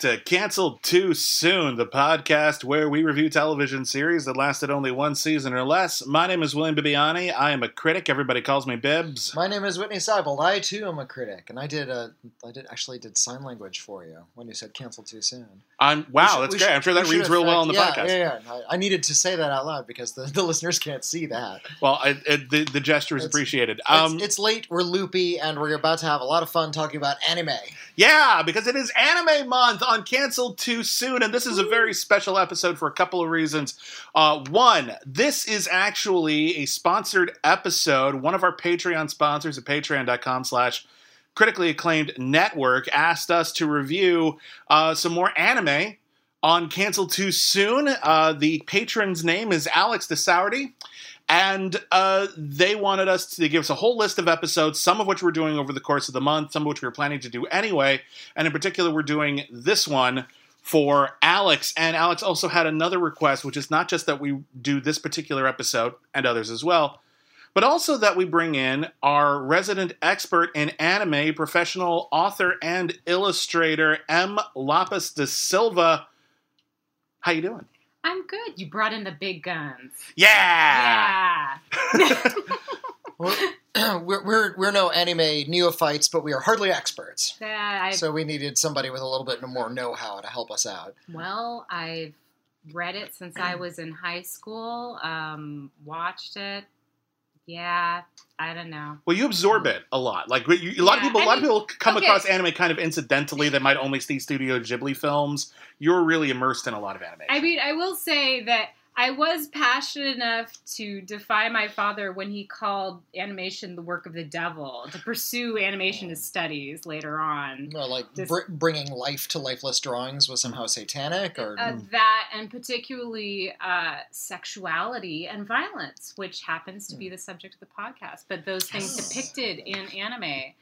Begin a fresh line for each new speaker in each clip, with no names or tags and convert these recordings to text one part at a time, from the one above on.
To Cancelled Too Soon, the podcast where we review television series that lasted only one season or less. My name is William Bibbiani. I am a critic. Everybody calls me Bibbs.
My name is Witney Seibold. I too am a critic, and I did a, I did actually did sign language for you when you said cancel too soon.
I'm wow,
should-
that's great.
should-
I'm sure that reads real well on the
affect-
podcast.
yeah, Yeah, yeah. I, I needed to say that out loud because the, the listeners can't see that.
Well, I, it, the the gesture is
It's-
appreciated.
It's,
Um,
it's late, we're loopy, and we're about to have a lot of fun talking about anime.
Yeah, because it is anime month on Cancelled Too Soon, and this is a very special episode for a couple of reasons. Uh, one, this is actually a sponsored episode. One of our Patreon sponsors at patreon.com slash critically acclaimed network asked us to review uh, some more anime on Cancelled Too Soon. Uh, the patron's name is Alex DeSaurity. And uh, they wanted us to give us a whole list of episodes, some of which we're doing over the course of the month, some of which we were planning to do anyway. And in particular, we're doing this one for Alex. And Alex also had another request, which is not just that we do this particular episode and others as well, but also that we bring in our resident expert in anime, professional author and illustrator, M. Lopes da Silva. How you doing?
I'm good. You brought in the big guns.
Yeah.
Yeah.
We're, we're, we're, no anime neophytes, but we are hardly experts.
I,
So we needed somebody with a little bit more know-how to help us out.
well, I've read it since I was in high school. Um, watched it. Yeah, I don't know.
Well, you absorb um, it a lot. Like you, a lot of people, a lot of
mean,
people come
okay.
across anime kind of incidentally. They might only see Studio Ghibli films. You're really immersed in a lot of anime.
I mean, I will say that I was passionate enough to defy my father when he called animation the work of the devil to pursue animation as studies later on.
No, like
Just-
br- bringing life to lifeless drawings was somehow satanic, or
Uh, that and particularly uh, sexuality and violence, which happens to be the subject of the podcast. But those things
Yes.
depicted in anime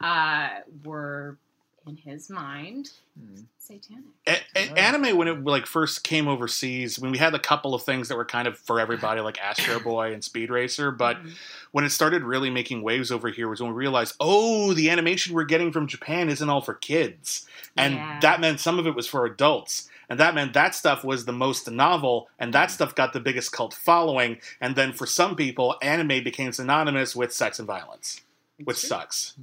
uh, were, in his mind,
Hmm.
satanic.
A- a- anime when it like first came overseas, when we had a couple of things that were kind of for everybody, like Astro Boy and Speed Racer, but
Mhm.
when it started really making waves over here was when we realized, oh, the animation we're getting from Japan isn't all for kids, and
Yeah.
that meant some of it was for adults. And that meant that stuff was the most novel, and
Mm.
that stuff got the biggest cult following. And then for some people, anime became synonymous with sex and violence, which
true.
sucks.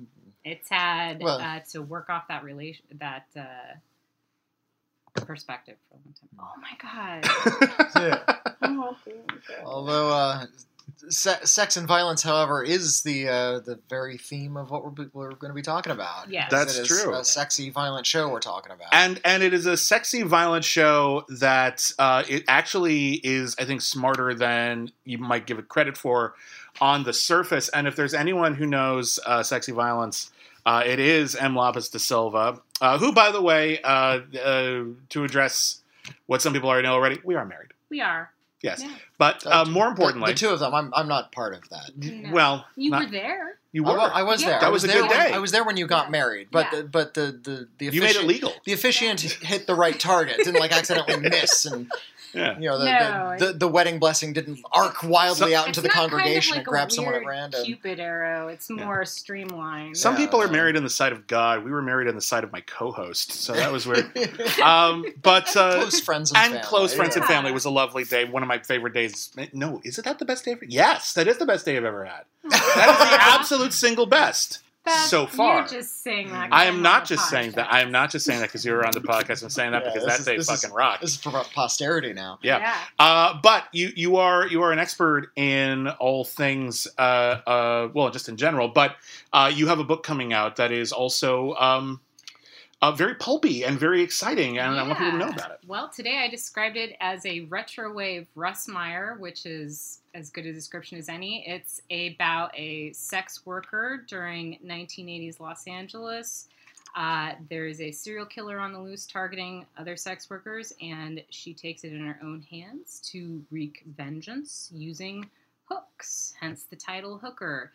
It's had
Well-
uh, to work off that relation that uh, perspective for a long time. Oh my god!
Yeah.
Oh,
Although uh, se- sex and violence, however, is the uh, the very theme of what we're, be- we're going to be talking about.
Yes.
That's true.
It is
true.
A sexy, violent show we're talking about.
and and it is a sexy, violent show that uh, it actually is, I think, smarter than you might give it credit for on the surface. And if there's anyone who knows uh, sexy violence, uh, it is M. Lopes da Silva, uh, who, by the way, uh, uh, to address what some people already know already, we are married.
we are.
Yes,
Yeah.
but uh, more importantly,
the, the two of them, I'm, I'm not part of that.
No.
well,
You
not-
were there.
you
I
were.
wa- I was
Yeah.
there.
That
I
was a
there
good
when-
day.
I was there when you got
Yeah.
married, but
Yeah.
the, but the the the
you made it
officiant,
legal.
the officiant hit the right target, didn't like accidentally miss, and
Yeah.
you know the,
No.
the, the, the wedding blessing didn't arc wildly
So-
out into the congregation
kind
and
of like
grab someone at random.
Cupid arrow. It's
Yeah.
more streamlined.
Some
Yeah.
people are married in the sight of God. We were married in the sight of my co-host, so that was weird. um, but uh,
close friends and,
and
family.
close friends and family was a lovely day. One of my favorite days. No, is it that the best day ever? Yes, that is the best day I've ever had. That is the absolute single best.
That-
so far.
You're just saying that. 'cause
I
I'm
not
the
just saying that. I am not just saying that because you were on the podcast. I'm saying that
Yeah,
because
this
that
is-
a
this is-
fucking rocked.
This is for posterity now.
Yeah.
Yeah.
Uh, but you you are you are an expert in all things. Uh, uh, well, just in general. But uh, you have a book coming out that is also um, uh, very pulpy and very exciting, and I want people to know about it.
Well, today I described it as a retro wave Russ Meyer, which is as good a description as any. It's about a sex worker during 1980s Los Angeles. Uh, there is a serial killer on the loose targeting other sex workers, and she takes it in her own hands to wreak vengeance using hooks, hence the title Hooker.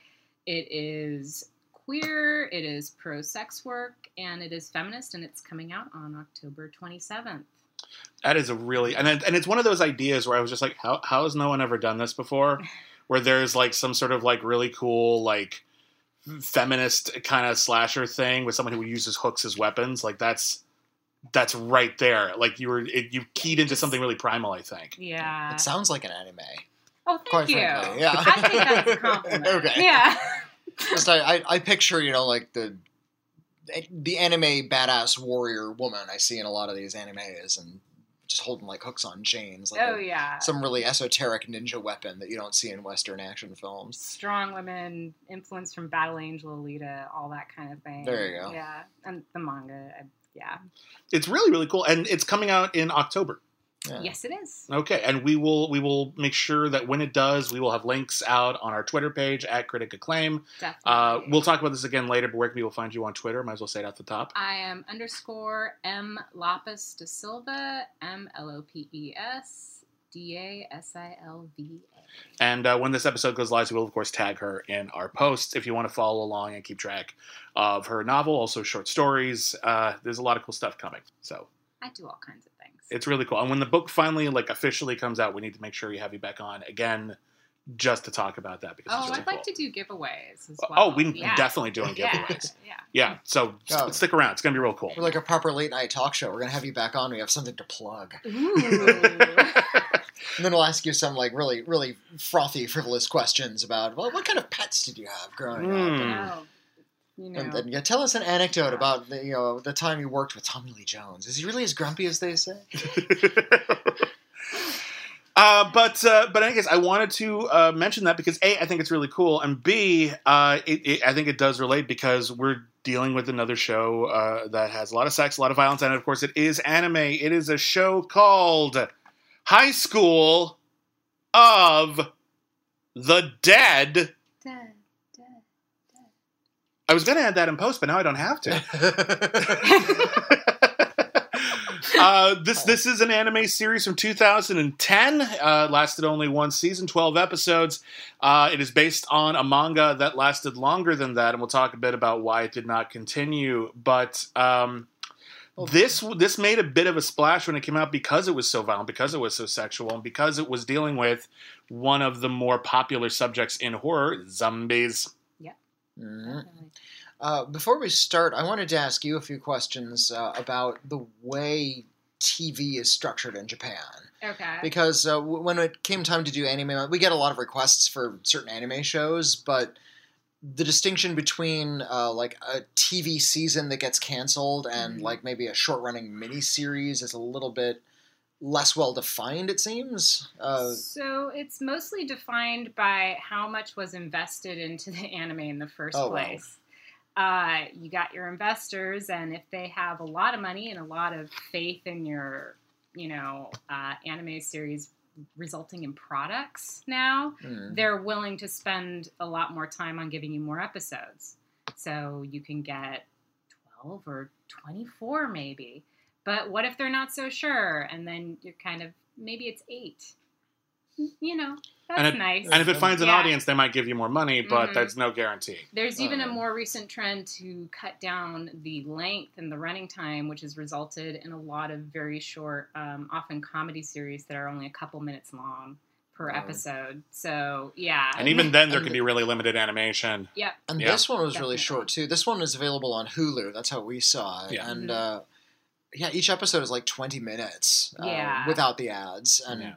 It is queer, it is pro sex work, and it is feminist, and it's coming out on October 27th.
That is a really and it, and it's one of those ideas where I was just like, how how has no one ever done this before? Where there's like some sort of like really cool like feminist kind of slasher thing with someone who uses hooks as weapons. Like that's that's right there. Like you were it, you keyed into something really primal. I think.
Yeah.
It sounds like an anime.
oh, thank
Quite
you.
frankly, yeah.
I think that's a compliment.
Okay.
Yeah.
Just I, I, I picture you know like the the anime badass warrior woman I see in a lot of these animes and just holding like hooks on chains. Like
Oh
a-
yeah.
Some really esoteric ninja weapon that you don't see in Western action films.
Strong women, influence from Battle Angel, Alita, all that kind of thing.
There you go.
Yeah, and the manga. I, yeah.
It's really really cool, and it's coming out in October.
Yeah.
Yes, it is.
Okay, and we will we will make sure that when it does, we will have links out on our Twitter page at Critic Acclaim.
Definitely.
Uh, we'll talk about this again later, but where can people find you on Twitter? Might as well say it at the top.
I am underscore M Lopes da Silva, M L O P E S D A S I L V A.
And uh, when this episode goes live, we will of course tag her in our posts if you want to follow along and keep track of her novel, also short stories. Uh, there's a lot of cool stuff coming, so
I do all kinds of things.
It's really cool. And when the book finally like officially comes out, we need to make sure we have you back on again, just to talk about that because
oh,
really
I'd like to do giveaways as
Oh, we
yeah.
definitely doing giveaways.
Yeah.
Yeah, so
Oh.
stick around. It's gonna be real cool.
We're like a proper late night talk show. We're gonna have you back on. We have something to plug,
Ooh.
and then we'll ask you some like really, really frothy, frivolous questions about well, what kind of pets did you have growing up?
Hmm.
And,
Oh, you know.
and, and yeah, tell us an anecdote about the, you know the time you worked with Tommy Lee Jones. Is he really as grumpy as they say?
Uh, but uh, but I guess I wanted to uh, mention that because a I think it's really cool, and b uh, it, it, I think it does relate because we're dealing with another show uh, that has a lot of sex, a lot of violence, and of course it is anime. It is a show called High School of the dead. I was going to add that in post, but now I don't have to. uh, this this is an anime series from 2010. Uh, lasted only one season, 12 episodes. Uh, it is based on a manga that lasted longer than that, and we'll talk a bit about why it did not continue. But um, this this made a bit of a splash when it came out because it was so violent, because it was so sexual, and because it was dealing with one of the more popular subjects in horror, zombies.
Mhm.
Definitely.
Uh, before we start, I wanted to ask you a few questions uh, about the way TV is structured in Japan.
Okay.
Because uh, w- when it came time to do anime, we get a lot of requests for certain anime shows, but the distinction between uh, like a TV season that gets canceled and
Mhm.
like maybe a short running mini series is a little bit less well defined, it seems. Uh,
so it's mostly defined by how much was invested into the anime in the first
Oh, wow.
place. Uh, you got your investors, and if they have a lot of money and a lot of faith in your, you know, uh, anime series resulting in products now,
hmm.
they're willing to spend a lot more time on giving you more episodes. So you can get 12 or 24 maybe. But what if they're not so sure? And then you're kind of, maybe it's eight. You know, that's
And it-
nice.
And if it finds an
Yeah.
audience, they might give you more money, but
Mhm.
that's no guarantee.
There's even a more recent trend to cut down the length and the running time, which has resulted in a lot of very short, um, often comedy series that are only a couple minutes long per
Wow.
episode. So, yeah.
And even then, there can be really limited animation.
Yep.
And
Yeah.
this one was really short too. This one is available on Hulu. That's how we saw it.
Yeah.
And
Mhm.
uh, yeah, each episode is like 20 minutes uh,
Yeah.
without the ads. And
Yeah.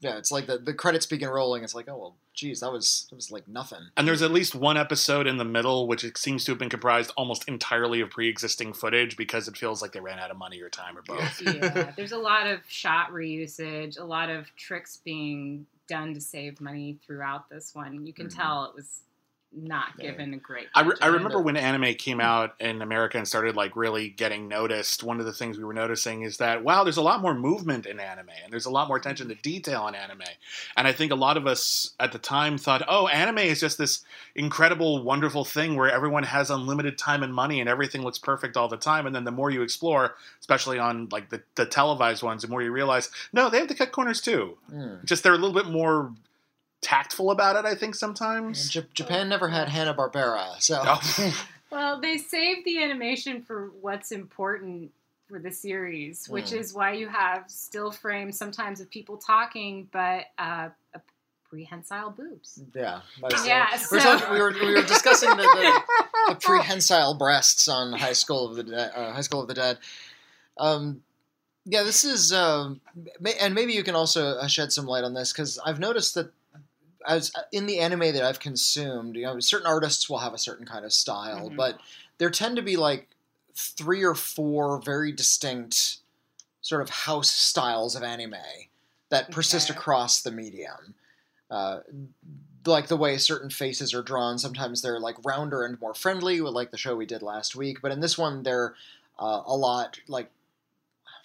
yeah. it's like the, the credits begin rolling. It's like, oh, well, geez, that was, that was like nothing.
And there's at least one episode in the middle, which it seems to have been comprised almost entirely of pre-existing footage because it feels like they ran out of money or time or both.
yeah, there's a lot of shot reusage, a lot of tricks being done to save money throughout this one. You can
Mhm.
tell it was not
Yeah.
given a great.
I, re- I remember when anime came out in America and started like really getting noticed. One of the things we were noticing is that wow, there's a lot more movement in anime, and there's a lot more attention to detail in anime. And I think a lot of us at the time thought, oh, anime is just this incredible, wonderful thing where everyone has unlimited time and money, and everything looks perfect all the time. And then the more you explore, especially on like the, the televised ones, the more you realize, no, they have to cut corners too.
Mm.
Just they're a little bit more tactful about it. I think sometimes.
J- Japan never had Hanna Barbera, so
Oh.
Well, they saved the animation for what's important for the series, which
Mm.
is why you have still frames sometimes of people talking, but uh, prehensile boobs.
yeah. that's-
Yeah,
we, were talking, we were we were discussing the, the, the prehensile breasts on High School of the De- uh, High School of the Dead. Um, yeah, this is, um, and maybe you can also uh, shed some light on this because I've noticed that as in the anime that I've consumed, you know, certain artists will have a certain kind of style,
Mhm.
but there tend to be like three or four very distinct sort of house styles of anime that persist
Okay.
across the medium. Uh, like the way certain faces are drawn, sometimes they're like rounder and more friendly, like the show we did last week. But in this one, they're uh, a lot like,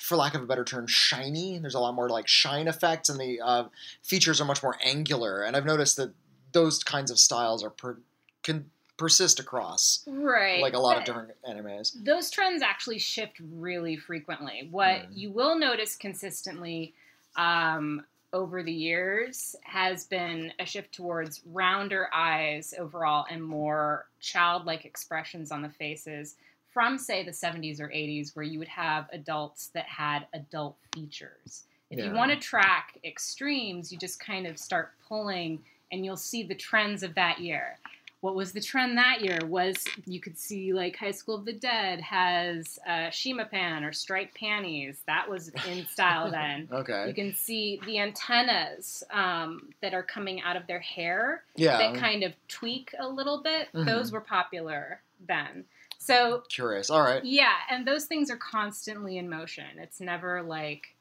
for lack of a better term, shiny. There's a lot more like shine effects, and the uh, features are much more angular. And I've noticed that those kinds of styles are per- can persist across
Right.
like a lot of different animes.
Those trends actually shift really frequently. What
Mm.
you will notice consistently um, over the years has been a shift towards rounder eyes overall and more childlike expressions on the faces from, say, the 70s or 80s, where you would have adults that had adult features. If you want to track extremes, you just kind of start pulling and you'll see the trends of that year. What was the trend that year? Was you could see like High School of the Dead has uh, Shima pan or striped panties. That was in style then.
okay.
You can see the antennas um, that are coming out of their hair
Yeah.
that kind of tweak a little bit.
Mhm.
Those were popular then. So
Curious. All right.
yeah, and those things are constantly in motion. It's never like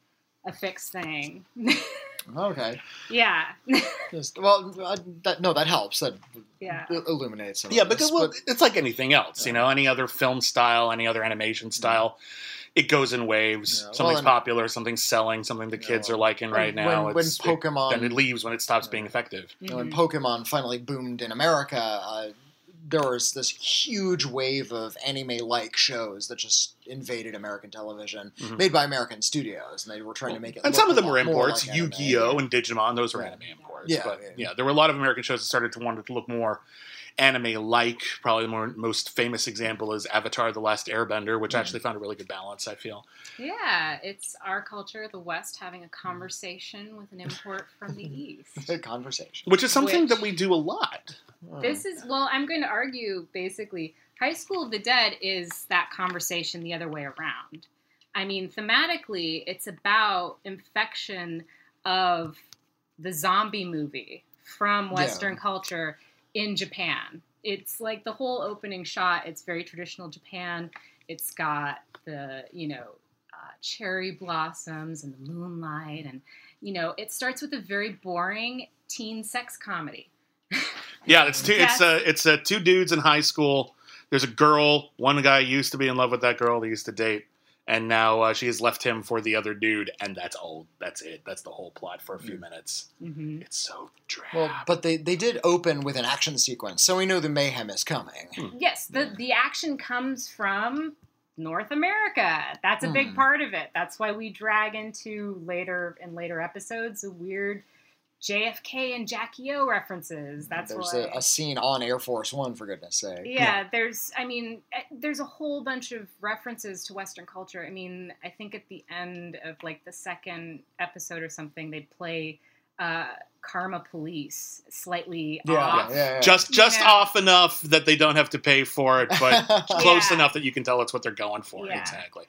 a fixed thing.
Okay.
yeah,
Just, well, uh, that, no, that helps. That
yeah.
illuminates some
Yeah,
of this,
because well,
but-
it's like anything else, you know, any other film style, any other animation style. It goes in waves.
Yeah,
Something's
and-
popular, something's selling, something the
Yeah,
kids
well,
are liking right
when,
now.
when
it's,
Pokemon
then it leaves when it stops being
Yeah.
effective.
you know, when. Pokemon finally boomed in America, uh, there was this huge wave of anime-like shows that just invaded American television,
Mhm.
made by American studios, and they were trying to make it.
And some of them were imports.
like.
Yu-Gi-Oh and Digimon, those were
Yeah.
anime imports.
Yeah,
but
yeah.
yeah. there were a lot of American shows that started to want to look more anime-like. Probably the more, most famous example is Avatar: The Last Airbender, which
Mhm.
actually found a really good balance. I feel.
Yeah, it's our culture, the West, having a conversation with an import from the East.
Good conversation.
Which is something
Which-
that we do a lot.
This is, well, I'm going to argue basically, High School of the Dead is that conversation the other way around. I mean, thematically, it's about infection of the zombie movie from
Yeah.
Western culture in Japan. It's like the whole opening shot, it's very traditional Japan. It's got the, you know, uh, cherry blossoms and the moonlight. And, you know, it starts with a very boring teen sex comedy.
Yeah, it's two. It's uh, it's uh, two dudes in high school. There's a girl. One guy used to be in love with that girl. They used to date, and now uh, she has left him for the other dude. And that's all. That's it. That's the whole plot for a few minutes.
hmm
It's so drab.
Well, but they, they did open with an action sequence, so we know the mayhem is coming.
Yes, the the action comes from North America. That's a big
Hmm.
part of it. That's why we drag into later in later episodes the weird JFK and Jackie O references. That's
There's
why.
a, a scene on Air Force One, for goodness sake.
yeah, there's. I mean, eh, there's a whole bunch of references to Western culture. I mean, I think at the end of like the second episode or something, they'd play uh, Karma Police slightly
Yeah,
off.
yeah, yeah, yeah.
just just
Yeah.
off enough that they don't have to pay for it, but close
Yeah.
enough that you can tell it's what they're going for.
Yeah.
Exactly.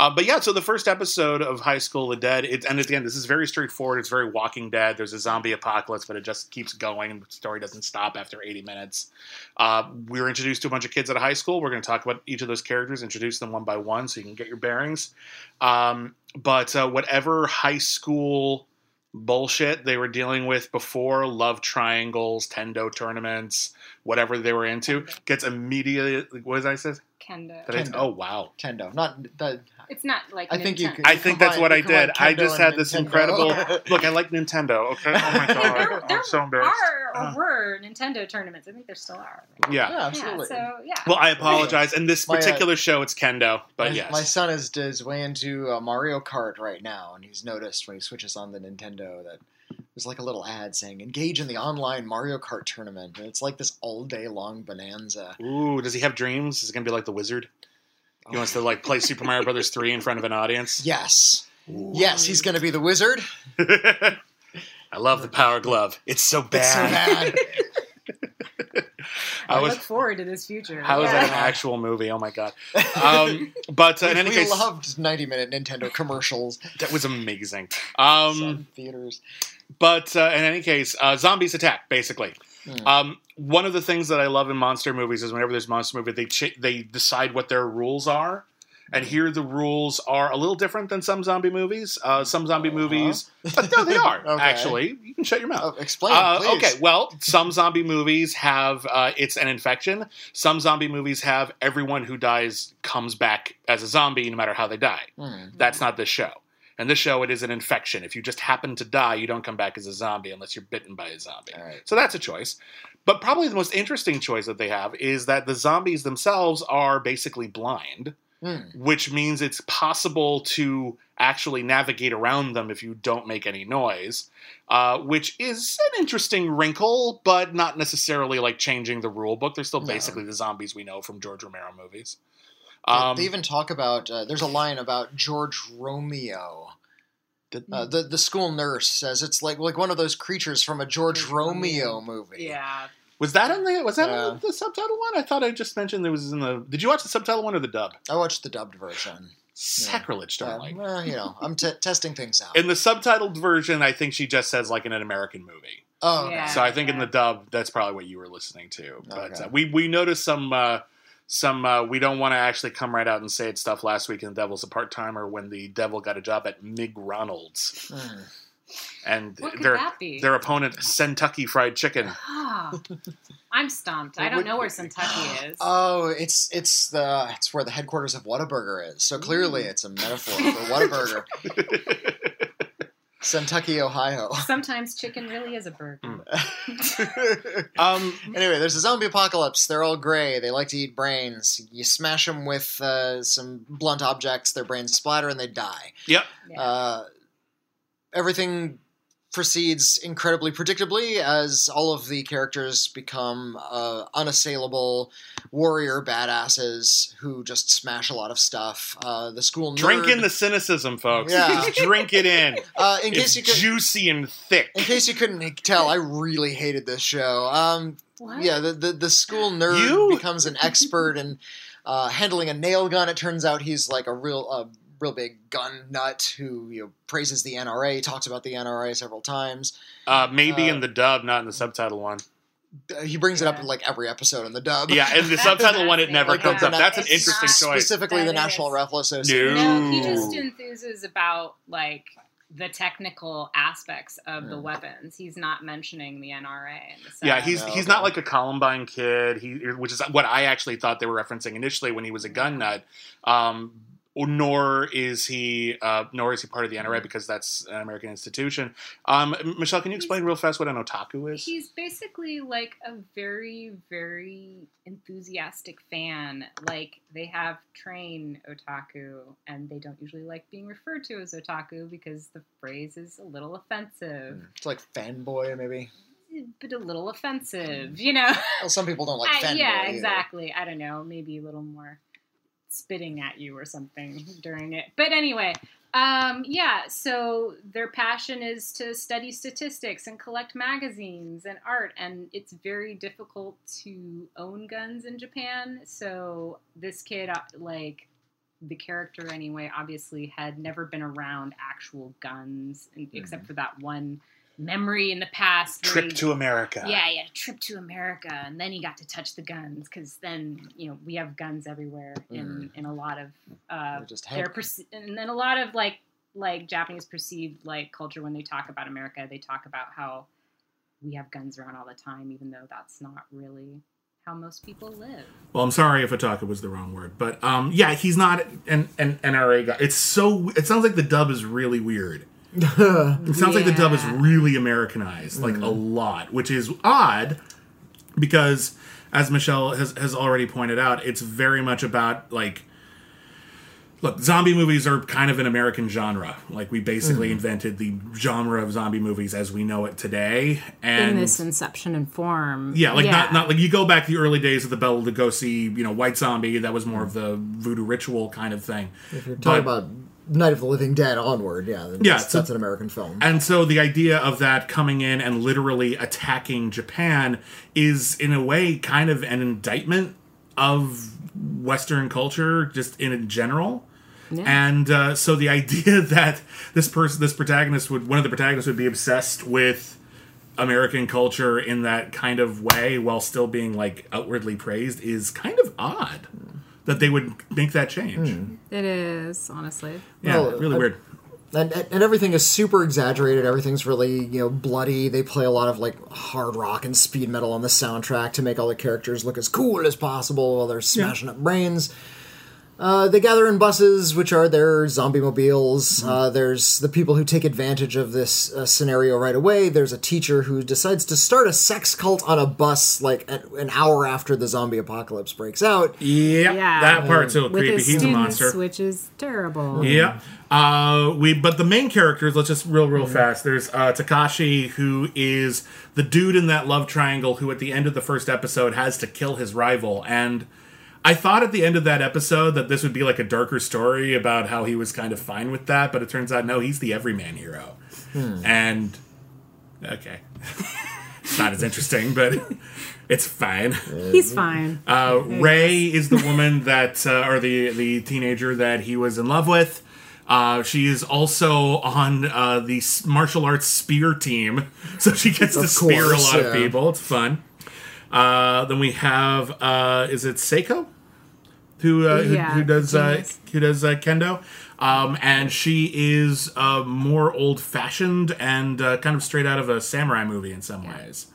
Uh, but yeah, so the first episode of High School of the Dead, it, and again, this is very straightforward. It's very Walking Dead. There's a zombie apocalypse, but it just keeps going. The story doesn't stop after 80 minutes. Uh, we were introduced to a bunch of kids at a high school. We're going to talk about each of those characters, introduce them one by one, so you can get your bearings. Um, but uh, whatever high school bullshit they were dealing with before love triangles, tendo tournaments, whatever they were into gets immediately. What did I say?
Kendo.
Did I-
Kendo.
oh wow!
Kendo, not the.
It's not like
I think you.
Nintendo.
could-
I think that's what I
combine
did. I
Kendo
just
and
had this
Nintendo.
incredible. Look, I like Nintendo. Okay. Oh my
Yeah,
god,
there, there
I'm so embarrassed.
are or
Uh.
were Nintendo tournaments. I think there still are.
Yeah.
Yeah, absolutely.
Yeah, so yeah.
Well, I apologize. In this
My, uh,
particular show, it's Kendo, but
my,
yes.
my son is is way into uh, Mario Kart right now, and he's noticed when he switches on the Nintendo that there's like a little ad saying "Engage in the online Mario Kart tournament," and it's like this all day long bonanza.
Ooh, does he have dreams? Is it gonna be like the wizard? He wants to like play Super Mario Brothers three in front of an audience.
Yes, yes, he's going to be the wizard.
I love the Power Glove. It's so bad.
It's so bad.
I,
I was-
look forward to this future.
How is
yeah.
that an actual movie? Oh my god! Um, but uh, in any
we
case,
loved 90 minute Nintendo commercials
that was amazing.
Um, theaters.
But uh, in any case, uh, zombies attack basically.
Hmm.
Um, one of the things that I love in monster movies is whenever there's a monster movie, they ch- they decide what their rules are. And here the rules are a little different than some zombie movies. Uh, some zombie
Uh-huh.
movies, no, they are
Okay.
actually. You can shut your mouth.
Oh, explain,
Uh,
please.
okay, well, some zombie movies have uh, it's an infection. Some zombie movies have everyone who dies comes back as a zombie, no matter how they die.
Hmm.
That's not this show. And this show, it is an infection. If you just happen to die, you don't come back as a zombie unless you're bitten by a zombie.
Right.
So that's a choice. But probably the most interesting choice that they have is that the zombies themselves are basically blind,
Hmm.
which means it's possible to actually navigate around them if you don't make any noise, uh, which is an interesting wrinkle, but not necessarily like changing the rule book. They're still
No.
basically the zombies we know from George Romero movies.
They-
Um,
they even talk about. Uh, there's a line about George Romeo.
did-
Uh, the the school nurse says it's like like one of those creatures from a George
George
Romeo
Romeo.
movie.
Yeah.
was that in the was that
Yeah.
in the, the subtitle one? I thought I just mentioned there was in the. Did you watch the subtitle one or the dub?
I watched the dubbed version.
Sacrilege,
Uh,
darling.
well, you know, I'm t- testing things out.
In the subtitled version, I think she just says like in an American movie.
oh, okay.
Yeah.
So I think in the dub, that's probably what you were listening to. But
Okay.
uh, we we noticed some uh, some uh, we don't want to actually come right out and say it stuff last week in the Devil's a part timer when the Devil got a job at MgRonald's
Hmm.
and
What could
their
that be?
their opponent Kentucky Fried Chicken.
Ah, I'm stumped. I don't know where Kentucky is.
Oh, it's it's the it's where the headquarters of Whataburger is. So clearly, it's a metaphor for Whataburger, Kentucky, Ohio.
Sometimes chicken really is a bird.
Hmm.
um,
Anyway, there's a zombie apocalypse. They're all gray. They like to eat brains. You smash them with uh, some blunt objects, their brains splatter and they die.
yep.
Yeah.
Uh, everything proceeds incredibly predictably as all of the characters become uh, unassailable warrior badasses who just smash a lot of stuff. Uh, the school nerd,
Drink in the cynicism, folks.
Yeah.
Just drink it in.
Uh, in
it's
case you could,
juicy and thick.
in case you couldn't tell, I really hated this show. Um,
what?
yeah, the, the the school nerd
You?
becomes an expert in uh, handling a nail gun. It turns out he's like a real uh, real big gun nut who you know, praises the NRA, talks about the NRA several times.
Uh, maybe
Uh,
in the dub, not in the subtitle one.
Uh, He brings it up in like every episode in the dub.
Yeah, in the
That's
subtitle one, it never
Like,
comes up.
the-
That's an interesting
not
choice.
Specifically, the
That
National. Rifle Association.
No, he just enthuses about like the technical aspects of the
Hmm.
weapons. He's not mentioning the NRA and the
Yeah, he's he's
okay.
not like a Columbine kid. He, which is what I actually thought they were referencing initially when he was a gun nut. Um, nor is he, uh, nor is he part of the NRA because that's an American institution. Um, Michelle, can you explain real fast what an otaku is?
He's basically like a very, very enthusiastic fan. Like they have train otaku, and they don't usually like being referred to as otaku because the phrase is a little offensive,
It's like fanboy, maybe.
but a little offensive, you know.
Well, some people don't like
I-
fanboy.
yeah,
either.
exactly. I don't know, maybe a little more spitting at you or something during it. But anyway, um, yeah. So their passion is to study statistics and collect magazines and art, and it's very difficult to own guns in Japan. So this kid, uh, like the character anyway, obviously had never been around actual guns, and- except for that one memory in the past.
Trip
he-
to America.
yeah, he had a trip to America, and then he got to touch the guns because then you know we have guns everywhere in in a lot of uh,
They're just
their
head-
perce- and then a lot of like like Japanese perceived like culture when they talk about America. They talk about how we have guns around all the time, even though that's not really how most people live.
Well, I'm sorry if ataka was the wrong word, but um, yeah, he's not an, an NRA guy. It's so. It sounds like the dub is really weird. It sounds like the dub is really Americanized, like a mm. lot, which is odd because, as Michelle has, has already pointed out, it's very much about like. Look, zombie movies are kind of an American genre. Like we basically mm. invented the genre of zombie movies as we know it today, and
In this inception and form.
yeah, like not not like you go back the early days of the Bela Lugosi, you know, White Zombie. That was more of the voodoo ritual kind of thing.
If you're talking
But-
about Night of the Living Dead onward, yeah,
Yeah,
that's,
so-
that's an American film.
And so the idea of that coming in and literally attacking Japan is, in a way, kind of an indictment of Western culture, just in general. And uh, so the idea that this person, this protagonist would, one of the protagonists would be obsessed with American culture in that kind of way while still being like outwardly praised is kind of odd. That they would make that change. Hmm.
It is, honestly.
Yeah,
Well,
really
I-
weird.
and, and and everything is super exaggerated. Everything's really you know bloody. They play a lot of like hard rock and speed metal on the soundtrack to make all the characters look as cool as possible while they're smashing up brains. Uh, they gather in buses, which are their zombie mobiles. Uh, there's the people who take advantage of this uh, scenario right away. There's a teacher who decides to start a sex cult on a bus like an, an hour after the zombie apocalypse breaks out.
Yep,
Yeah.
that part's so
With
creepy.
his
He's a monster.
which is terrible.
Yeah. Uh, we but the main characters, let's just real real fast. There's uh, Takashi, who is the dude in that love triangle, who at the end of the first episode has to kill his rival. And I thought at the end of that episode that this would be like a darker story about how he was kind of fine with that, but it turns out no, he's the everyman hero. And okay, it's not as interesting, but it's fine.
He's fine.
Uh, Rei is the woman that, uh, or the the teenager that he was in love with. Uh, she is also on uh, the martial arts spear team, so she gets to
Of
spear a
course,
lot of people. It's fun. Uh, then we have, uh, is it Seiko, who uh, who,
Yeah,
who does uh, who does uh, kendo, um, and she is uh, more old fashioned and uh, kind of straight out of a samurai movie in some ways.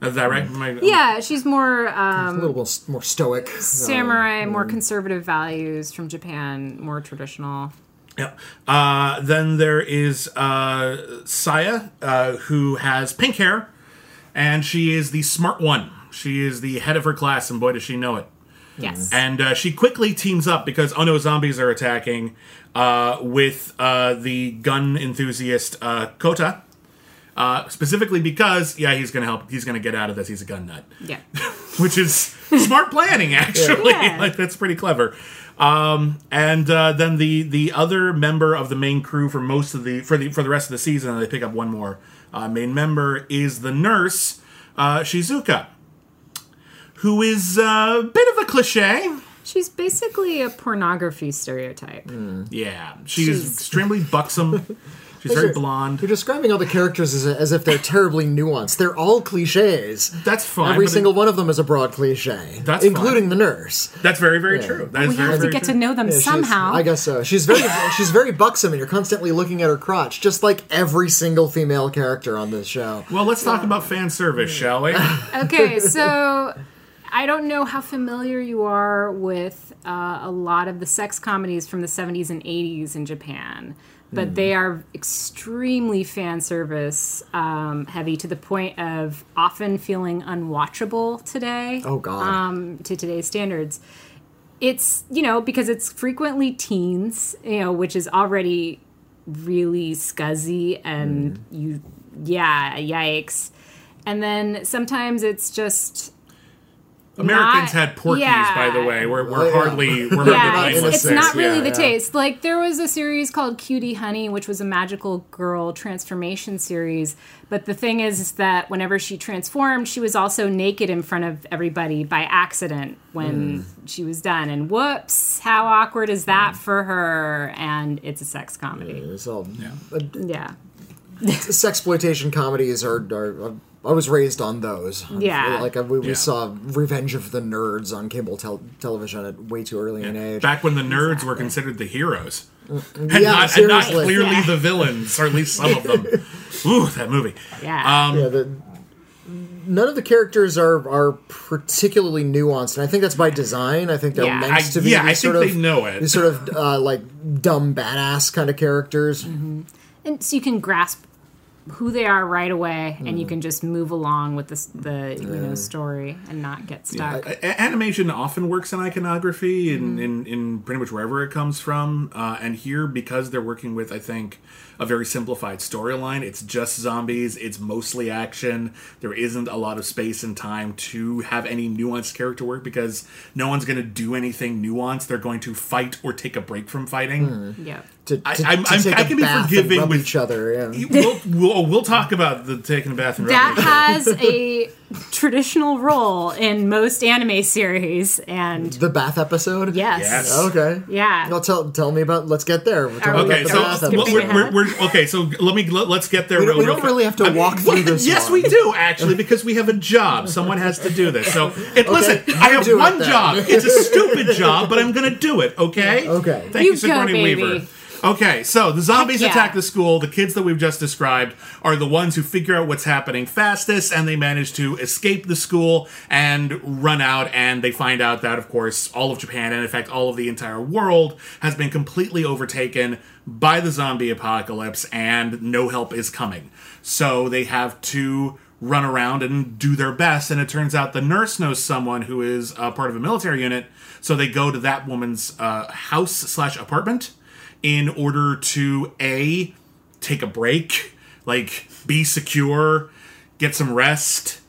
Is that right? Am I-
Yeah, she's more
A
um,
little bit more stoic.
samurai, more conservative values from Japan, more traditional.
Yeah. Uh, then there is uh, Saya, uh, who has pink hair, and she is the smart one. She is the head of her class, and boy, does she know it.
Yes.
And uh, she quickly teams up because oh no, zombies are attacking uh, with uh, the gun enthusiast uh, Kota. Uh, specifically because yeah, he's gonna help. He's gonna get out of this. He's a gun nut
yeah.
which is smart planning actually
Yeah.
like that's pretty clever um, and uh, then the the other member of the main crew for most of the for the for the rest of the season they pick up one more uh, main member is the nurse uh, shizuka who is uh, a bit of a cliche.
She's basically a pornography stereotype.
yeah she's,
She's-
extremely buxom she's very
You're-
blonde
You're describing all the characters as, as if they're terribly nuanced. They're all cliches.
that's fine
Every
but it-
single one of them is a broad cliche,
That's
including
fine.
the nurse.
that's very very
Yeah.
true that is
We
very,
have to
very
get
true.
to know them
Yeah,
somehow.
I guess so. She's very she's very buxom, and you're constantly looking at her crotch, just like every single female character on this show.
well let's talk about fan service shall we
okay, so I don't know how familiar you are with uh, a lot of the sex comedies from the 70s and 80s in Japan, but they are extremely fan service um, heavy to the point of often feeling unwatchable today.
Oh, God.
Um, to today's standards. It's, you know, because it's frequently teens, you know, which is already really scuzzy and you, yeah, yikes. And then sometimes it's just
Americans
Not-
had Porky's,
yeah.
by the way. We're,
Oh,
we're
yeah.
hardly we're hardly
yeah,
playing
it's, it's not really
Yeah.
the taste. Like there was a series called Cutie Honey, which was a magical girl transformation series. But the thing is, is that whenever she transformed, she was also naked in front of everybody by accident when mm. she was done. And whoops, how awkward is that mm. for her? And it's a sex comedy.
So,
Yeah. Yeah.
Sexploitation comedies are, are, are I was raised on those.
Yeah.
like we, we
Yeah.
saw Revenge of the Nerds on cable tel- television at way too early an age.
Back when the nerds were considered the heroes. And,
Yeah,
not, and not clearly
Yeah.
the villains, or at least some of them. Ooh, that movie.
Yeah.
Um,
yeah, the, none of the characters are are particularly nuanced, and I think that's by design. I think they're
Yeah.
meant to be.
yeah, I
these
think
sort
they
of,
know it.
These sort of uh, like dumb badass kind of characters.
and so you can grasp who they are right away, and you can just move along with this, the you know story and not get stuck.
A- animation often works in iconography in, in, in pretty much wherever it comes from. Uh, and here, because they're working with, I think, a very simplified storyline, it's just zombies, it's mostly action. There isn't a lot of space and time to have any nuanced character work because no one's going to do anything nuanced. They're going to fight or take a break from fighting.
yeah.
To, to,
I-
to
I'm- I'm-
take
I
a
can be
bath
forgiving with-
each other. Yeah.
We'll, we'll, oh, we'll talk about the taking a bath and
That
rubbing
has a traditional role in most anime series, and
The bath episode.
yes,
Yes.
Okay.
yeah.
Well, tell tell me about. Let's get there. Tell me
Okay,
about the
so
bath
we're,
we
episode.
we're, we're, we're- okay. So let me let, us get there.
We don't-
real,
we
real
don't
fa-
really have to walk through this
Yes,
one.
we do actually because we have a job. Someone has to do this. So it, listen, I have
do it
one job. It's a stupid job, but I'm going to do it. Okay.
Okay.
Thank
You
you, Sigourney
go, baby.
Weaver. Okay, so the zombies
yeah.
attack the school. The kids that we've just described are the ones who figure out what's happening fastest, and they manage to escape the school and run out. And they find out that, of course, all of Japan, and in fact, all of the entire world, has been completely overtaken by the zombie apocalypse, and no help is coming. So they have to run around and do their best. And it turns out the nurse knows someone who is uh, part of a military unit, so they go to that woman's uh, house slash apartment in order to a take a break, like be secure, get some rest,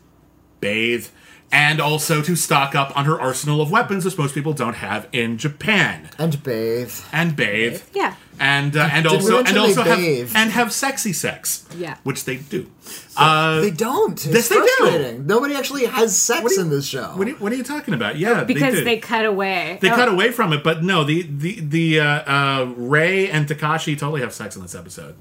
bathe, and also to stock up on her arsenal of weapons, which most people don't have in Japan,
And bathe.
and bathe,
Yeah.
and uh, and
Did we
also and
they
also have
bathe?
and have sexy sex,
Yeah.
which they do. Uh,
They don't. It's
Yes, they do.
Nobody actually has sex
What you-
in this show.
what, are you, what are you talking about? Yeah,
Because
they,
they, cut away.
They
Oh,
cut away from it, but no, the the the uh, uh, Rei and Takashi totally have sex in this episode,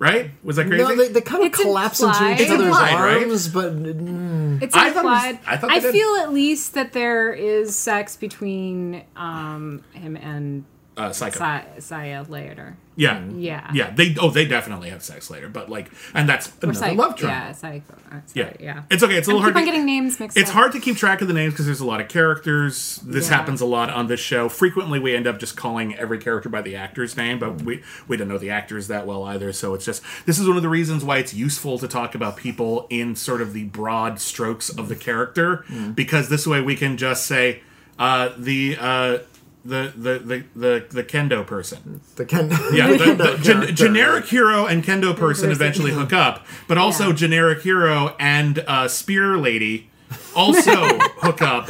right? Was that crazy?
no, they, they kind of
It's
collapse into each
It's
other's
implied, right?
arms, but mm,
It's
I thought it was-
implied.
I thought
I, feel at least that there is sex between um, him and
uh, Psycho.
Sa- Saya later.
yeah,
Yeah.
yeah. They oh they definitely have sex later, but like, and that's
Or
another
Psycho.
love triangle.
Yeah, Psycho. uh,
Yeah.
yeah.
It's okay. It's a little
keep
hard.
on
to,
getting names mixed up.
it's
up.
hard to keep track of the names because there's a lot of characters. This
Yeah.
happens a lot on this show. Frequently, we end up just calling every character by the actor's name, but we we don't know the actors that well either. So it's just this is one of the reasons why it's useful to talk about people in sort of the broad strokes of the character because this way we can just say uh, the. Uh, the, the, the, the, the kendo person.
the kendo.
Yeah, the, the
Kendo
gen- generic hero and kendo person eventually hook up, but also
Yeah.
generic hero and uh, spear lady also hook up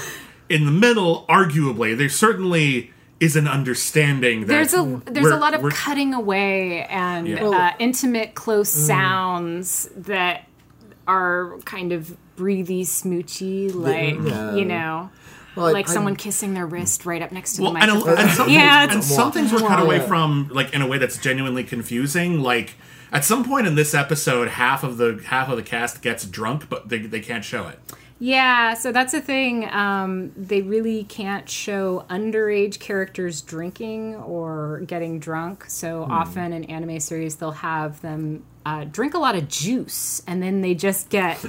in the middle. Arguably, there certainly is an understanding that
There's a there's a lot of cutting away and
Yeah.
uh, intimate, close
Mm.
sounds that are kind of breathy, smoochy, like
yeah.
you know,
Well, I-
like
I-
someone kissing their wrist right up next to
Well,
the
and, a,
microphone.
and, some,
Yeah,
and
it's-
some things were cut away
Yeah.
from like in a way that's genuinely confusing. Like at some point in this episode, half of the half of the cast gets drunk, but they, they can't show it.
Yeah, so that's the thing. Um, they really can't show underage characters drinking or getting drunk. So
Hmm.
often in anime series, they'll have them uh, drink a lot of juice, and then they just get, woo!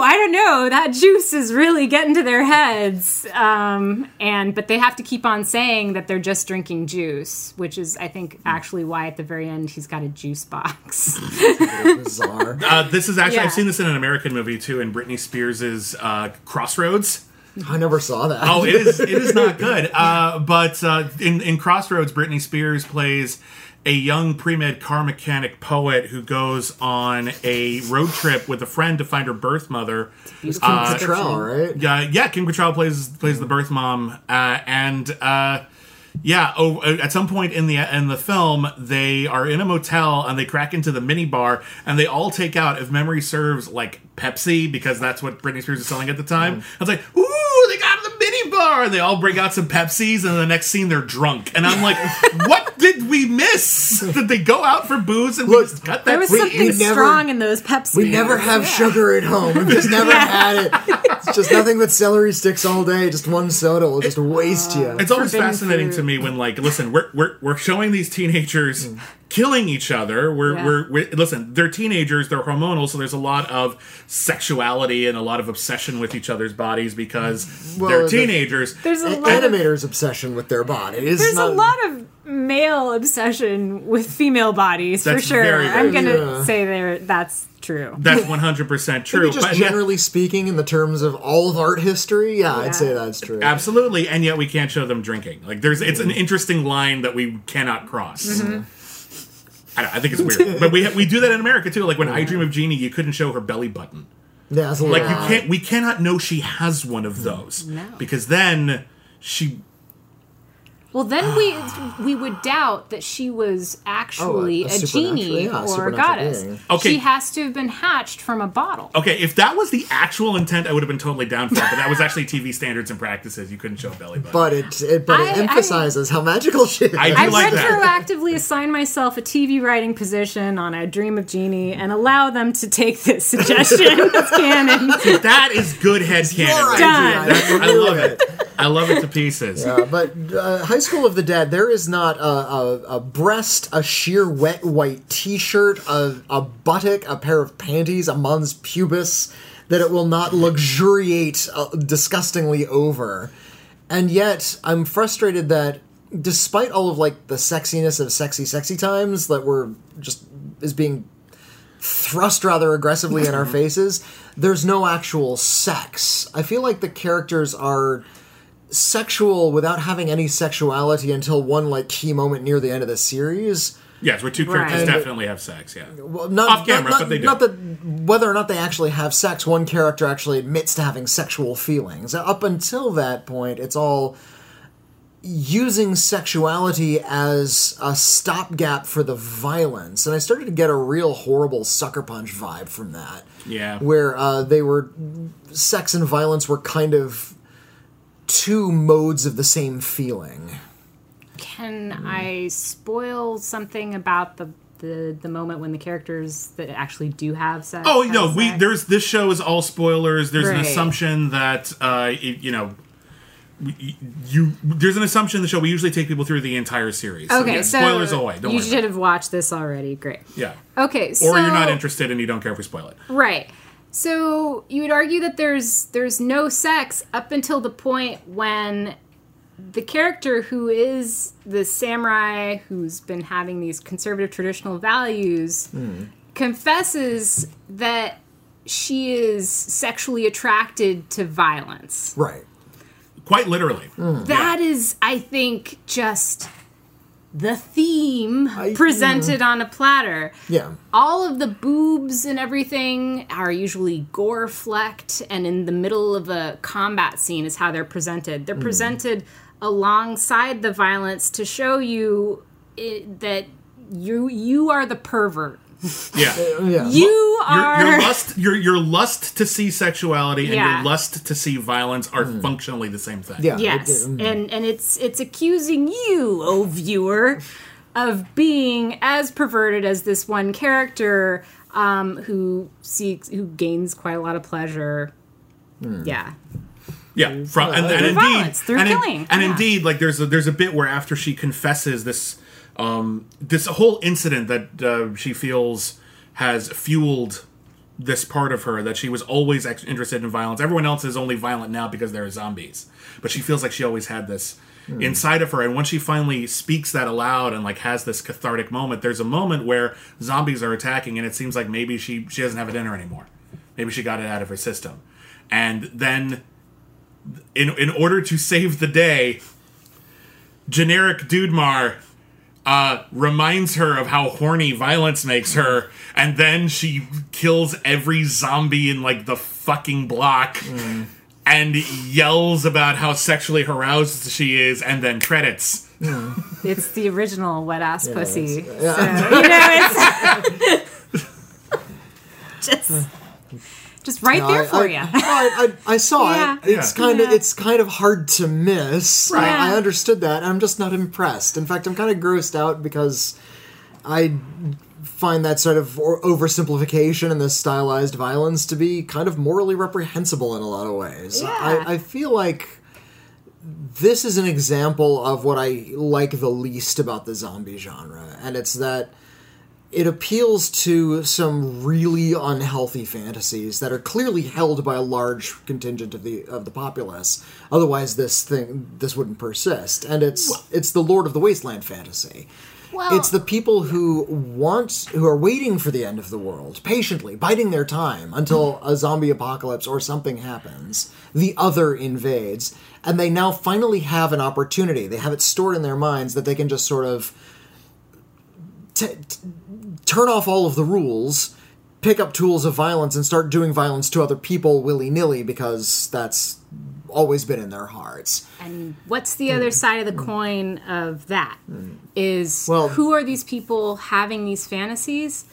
I don't know. That juice is really getting to their heads. Um, and but they have to keep on saying that they're just drinking juice, which is, I think, actually why at the very end he's got a juice box.
bizarre.
Uh, this is actually
Yeah.
I've seen this in an American movie too, in Britney Spears's uh, Crossroads.
I never saw that.
Oh, it is. It is not good. Uh, but uh, in in Crossroads, Britney Spears plays a young pre med car mechanic poet who goes on a road trip with a friend to find her birth mother.
Beautiful
Uh.
Cattrall, right?
Yeah, yeah. Kim Cattrall plays plays the birth mom, uh, and uh, yeah. Oh, at some point in the in the film, they are in a motel and they crack into the mini bar, and they all take out, if memory serves, like Pepsi because that's what Britney Spears was selling at the time. I was like, ooh, they got the mini bar. And they all bring out some Pepsis, and the next scene they're drunk, and I'm like, what did we miss? Did they go out for booze and we just cut that?
There was
We-
something
we never-
strong in those Pepsi.
We never have sugar at home. We've just never had it. It's just nothing but celery sticks all day. Just one soda will just waste you.
It's always fascinating
fruit.
to me when, like, listen, we're we're, we're showing these teenagers mm. Killing each other. We're,
Yeah.
we're we're listen, they're teenagers, they're hormonal, so there's a lot of sexuality and a lot of obsession with each other's bodies because
Well,
they're
the-
teenagers.
There's a
An
lot of
animator's obsession with their body is
There's
not,
a lot of male obsession with female bodies for sure.
very, very
I'm gonna
true.
say there that's true.
That's 100 percent true.
Maybe just
but yet-
generally speaking, in the terms of all of art history, yeah,
Yeah.
I'd say that's true.
Absolutely, and yet we can't show them drinking. Like there's, it's an interesting line that we cannot cross.
Mm-hmm.
I, I think it's weird, but we we do that in America too. Like when I Dream of Jeannie, you couldn't show her belly button.
Yeah, a
Like you can't, we cannot know she has one of mm. those
No.
because then she.
Well, then we we would doubt that she was actually
Oh, a
a,
supernatural-
genie
yeah, a
or a
supernatural
goddess.
being.
Okay.
She has to have been hatched from a bottle.
Okay, if that was the actual intent, I would have been totally down for it. But that was actually TV standards and practices. You couldn't show a belly button.
But it, it but it
I- I-
emphasizes how magical she is.
I do
I
like that.
retroactively assign myself a TV writing position on I Dream of Jeannie and allow them to take this suggestion as canon.
that is good head canon.
Your
right
Done.
That's- I love it. I love it to pieces.
Uh, but uh, High School of the Dead, there is not a, a, a breast, a sheer wet white T-shirt, a, a buttock, a pair of panties, a mons pubis that it will not luxuriate uh, disgustingly over. And yet, I'm frustrated that despite all of like the sexiness of sexy, sexy times that were just is being thrust rather aggressively in our faces, there's no actual sex. I feel like the characters are sexual without having any sexuality until one like key moment near the end of the series.
Yes, where two characters
Right.
definitely have sex. Yeah.
Well, not,
Off camera,
not,
but they do.
Not that whether or not they actually have sex, one character actually admits to having sexual feelings. Up until that point, it's all using sexuality as a stopgap for the violence, and I started to get a real horrible sucker punch vibe from that.
Yeah.
where uh, they were sex and violence were kind of two modes of the same feeling.
Can I spoil something about the, the the moment when the characters that actually do have sex?
Oh
have
no, we there's this show is all spoilers. There's an assumption that uh, it, you know. we- You there's an assumption in the show. We usually take people through the entire series. So,
Okay,
yeah,
so
spoilers away. Don't
you
worry.
should
about
have watched this already. Great.
Yeah.
Okay, so
Or you're not interested and you don't care if we spoil it.
Right. So you would argue that there's there's no sex up until the point when the character who is the samurai who's been having these conservative traditional values hmm. confesses that she is sexually attracted to violence.
Right.
Quite literally.
That is, I think, just the theme
I-
presented on a platter.
Yeah.
all of the boobs and everything are usually gore flecked and in the middle of a combat scene is how they're presented. They're hmm. presented alongside the violence to show you it, that you you are the pervert
Yeah.
Yeah.
you
Your,
are
your lust, your your lust to see sexuality and
Yeah.
your lust to see violence are functionally the same thing.
yeah.
yes
it-
and and it's it's accusing you oh viewer of being as perverted as this one character um, who seeks who gains quite a lot of pleasure yeah
Yeah, from and, and
Through
indeed,
violence, through
and, in-
killing,
and
yeah.
indeed, like there's a, there's a bit where after she confesses this, um, this whole incident that uh, she feels has fueled this part of her that she was always ex- interested in violence. Everyone else is only violent now because they're zombies, but she feels like she always had this inside of her. And once she finally speaks that aloud and like has this cathartic moment, there's a moment where zombies are attacking, and it seems like maybe she she doesn't have it in her anymore. Maybe she got it out of her system, and then in in order to save the day, generic Dudemar uh, reminds her of how horny violence makes her, and then she kills every zombie in like the fucking block. And yells about how sexually aroused she is, and then credits.
It's the original wet ass pussy.
yeah.
So, you know, it's just
just right
No,
there
I-
for
I,
you.
I, I, I saw
Yeah.
it. It's
Yeah.
kind of
Yeah.
it's kind of hard to miss.
Right.
I, I understood that. I'm just not impressed. In fact, I'm kind of grossed out because I find that sort of oversimplification and this stylized violence to be kind of morally reprehensible in a lot of ways.
Yeah.
I, I feel like this is an example of what I like the least about the zombie genre, and it's that it appeals to some really unhealthy fantasies that are clearly held by a large contingent of the of the populace. Otherwise, this thing this wouldn't persist. And it's it's the Lord of the Wasteland fantasy.
Well-
it's the people who want who are waiting for the end of the world patiently, biding their time until a zombie apocalypse or something happens. The other invades, and they now finally have an opportunity. They have it stored in their minds that they can just sort of t- t- turn off all of the rules, pick up tools of violence, and start doing violence to other people willy nilly because that's always been in their hearts.
And what's the other hmm. side of the coin of that? Hmm. Is
Well-
who are these people having these fantasies?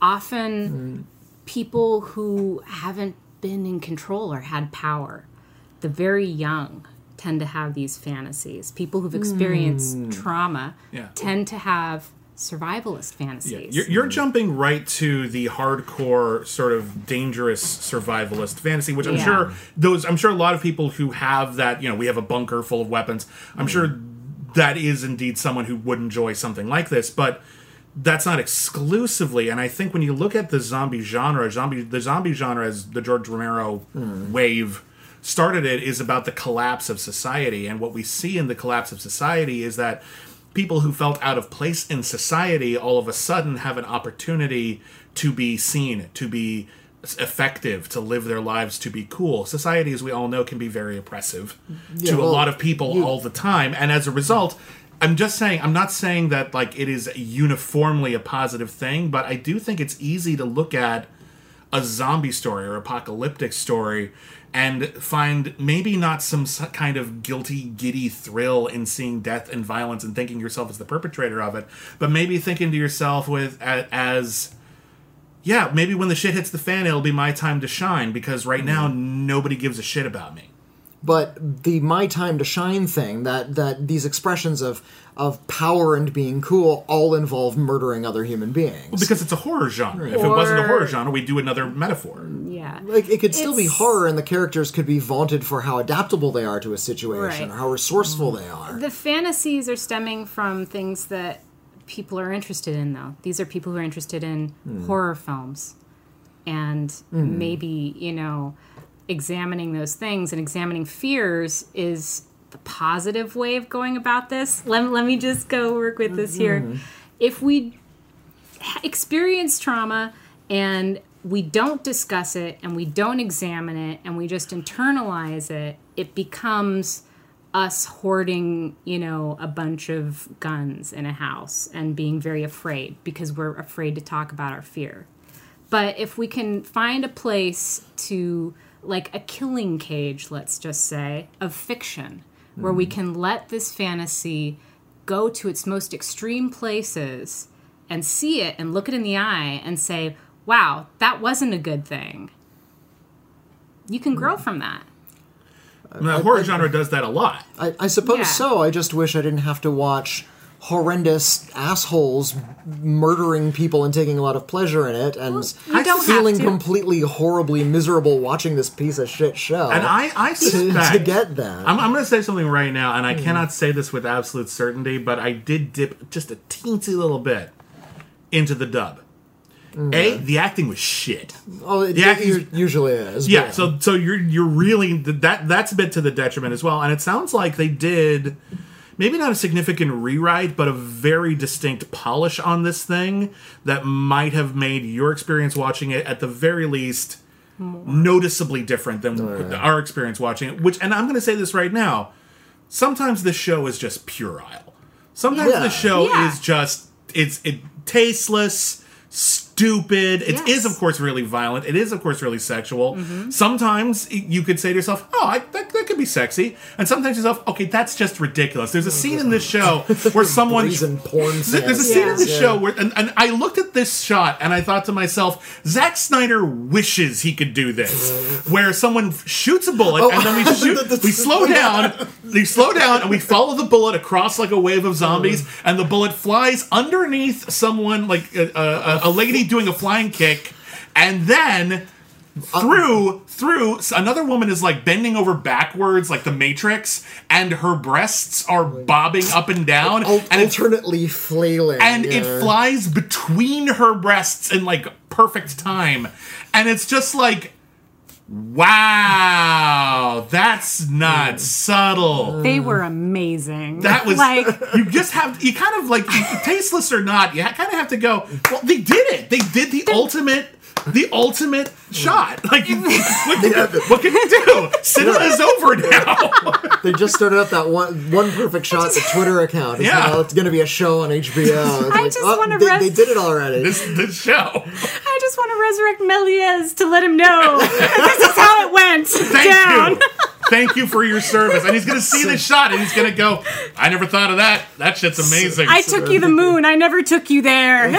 Often hmm. people who haven't been in control or had power. The very young tend to have these fantasies. People who've experienced trauma
Yeah.
tend to have survivalist fantasies.
You're, you're jumping right to the hardcore, sort of dangerous survivalist fantasy, which I'm
Yeah.
sure those. I'm sure a lot of people who have that. You know, we have a bunker full of weapons. I'm mm-hmm. sure that is indeed someone who would enjoy something like this, but that's not exclusively. And I think when you look at the zombie genre, zombie the zombie genre as the George Romero mm-hmm. wave started it is about the collapse of society. And what we see in the collapse of society is that people who felt out of place in society all of a sudden have an opportunity to be seen, to be effective, to live their lives, to be cool. Society, as we all know, can be very oppressive to a lot of people all the time. And as a result, I'm just saying, I'm not saying that like it is uniformly a positive thing, but I do think it's easy to look at a zombie story or apocalyptic story and find maybe not some kind of guilty, giddy thrill in seeing death and violence and thinking yourself as the perpetrator of it, but maybe thinking to yourself with as yeah, maybe when the shit hits the fan, it'll be my time to shine because right now mm. nobody gives a shit about me.
But the my time to shine thing, that that these expressions of of power and being cool all involve murdering other human beings.
Because it's a horror genre. If it wasn't a horror genre, we'd do another metaphor.
yeah.
Like it could still be horror, and the characters could be vaunted for how adaptable they are to a situation,
Right.
or how resourceful they are.
The fantasies are stemming from things that people are interested in, though. These are people who are interested in hmm. horror films. And hmm. maybe, you know, examining those things and examining fears is the positive way of going about this. Let, let me just go work with this here. Mm-hmm. If we experience trauma and we don't discuss it and we don't examine it and we just internalize it, it becomes us hoarding, you know, a bunch of guns in a house and being very afraid because we're afraid to talk about our fear. But if we can find a place to, like a killing cage, let's just say, of fiction, where we mm. can let this fantasy go to its most extreme places and see it and look it in the eye and say, wow, that wasn't a good thing. You can grow mm. from that.
The horror genre does that a lot.
I, I suppose
Yeah.
so. I just wish I didn't have to watch horrendous assholes murdering people and taking a lot of pleasure in it, and
you don't
feeling completely horribly miserable watching this piece of shit show.
And I, I
to,
suspect
to get that.
I'm, I'm going to say something right now, and I hmm. cannot say this with absolute certainty, but I did dip just a teensy little bit into the dub. Mm-hmm. A, the acting was shit.
oh, it,
Yeah,
it usually is.
Yeah,
but-
so so you're you're really that that's a bit to the detriment as well, and it sounds like they did maybe not a significant rewrite, but a very distinct polish on this thing that might have made your experience watching it at the very least noticeably different than oh, our experience watching it. Which, and I'm going to say this right now, sometimes this show is just puerile. Sometimes
Yeah.
the show
Yeah.
is just it's it tasteless, stupid. It is
Yes.
of course really violent. It is of course really sexual.
Mm-hmm.
Sometimes you could say to yourself, "Oh, I, that, that could be sexy, and sometimes yourself, okay, that's just ridiculous. There's a scene in this show where someone
porn
there's a scene in the
Yeah.
show where, and, and I looked at this shot and I thought to myself, Zack Snyder wishes he could do this, where someone shoots a bullet and then we shoot, we slow down, we slow down, and we follow the bullet across like a wave of zombies, and the bullet flies underneath someone, like a, a, a lady doing a flying kick, and then through through another woman is like bending over backwards like the matrix and her breasts are bobbing up and down
Al-
and
alternately flailing.
and
yeah.
it flies between her breasts in like perfect time and it's just like wow that's not subtle.
They were amazing.
that was
like
you just have you kind of like tasteless or not you kind of have to go well they did it. They did the ultimate the ultimate shot like you, what, can, what can you do cinema is over now
They just started up that one one perfect shot, the Twitter account. It's,
Yeah.
now it's going to be a show on HBO. It's
I
like,
just
oh,
wanna
they,
rest-
they did it already.
this this show
I just want to resurrect Melies to let him know this is how it went
Thank
down.
you. Thank you for your service. And he's going to see the shot and he's going to go, I never thought of that. That shit's amazing.
I took you the moon. I never took you there. And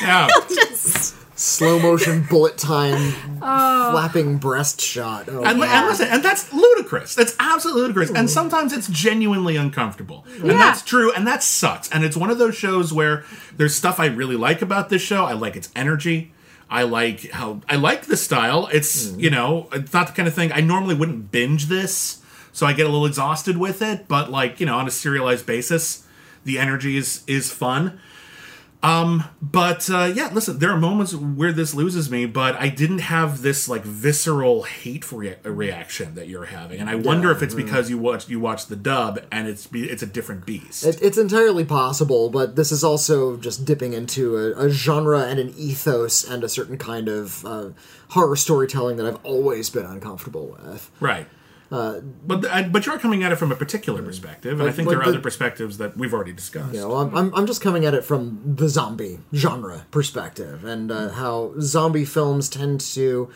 yeah.
just
Slow motion bullet time oh. flapping breast shot. Oh,
And, and listen, and that's ludicrous. That's absolutely ludicrous. And sometimes it's genuinely uncomfortable. And that's true. And that sucks. And it's one of those shows where there's stuff I really like about this show. I like its energy. I like how I like the style. It's, mm-hmm. you know, it's not the kind of thing I normally wouldn't binge this. So I get a little exhausted with it. But like, you know, on a serialized basis, the energy is is fun. Um, but uh, yeah, listen, there are moments where this loses me, but I didn't have this like visceral hate rea- reaction that you're having, and I wonder if it's because you watch you watch the dub and it's it's a different beast.
It, it's entirely possible, but this is also just dipping into a, a genre and an ethos and a certain kind of uh, horror storytelling that I've always been uncomfortable with.
right. But I, but you're coming at it from a particular perspective, and I think
but
there are
the-
other perspectives that we've already discussed.
You know, I'm, I'm, I'm just coming at it from the zombie genre perspective and uh, how zombie films tend to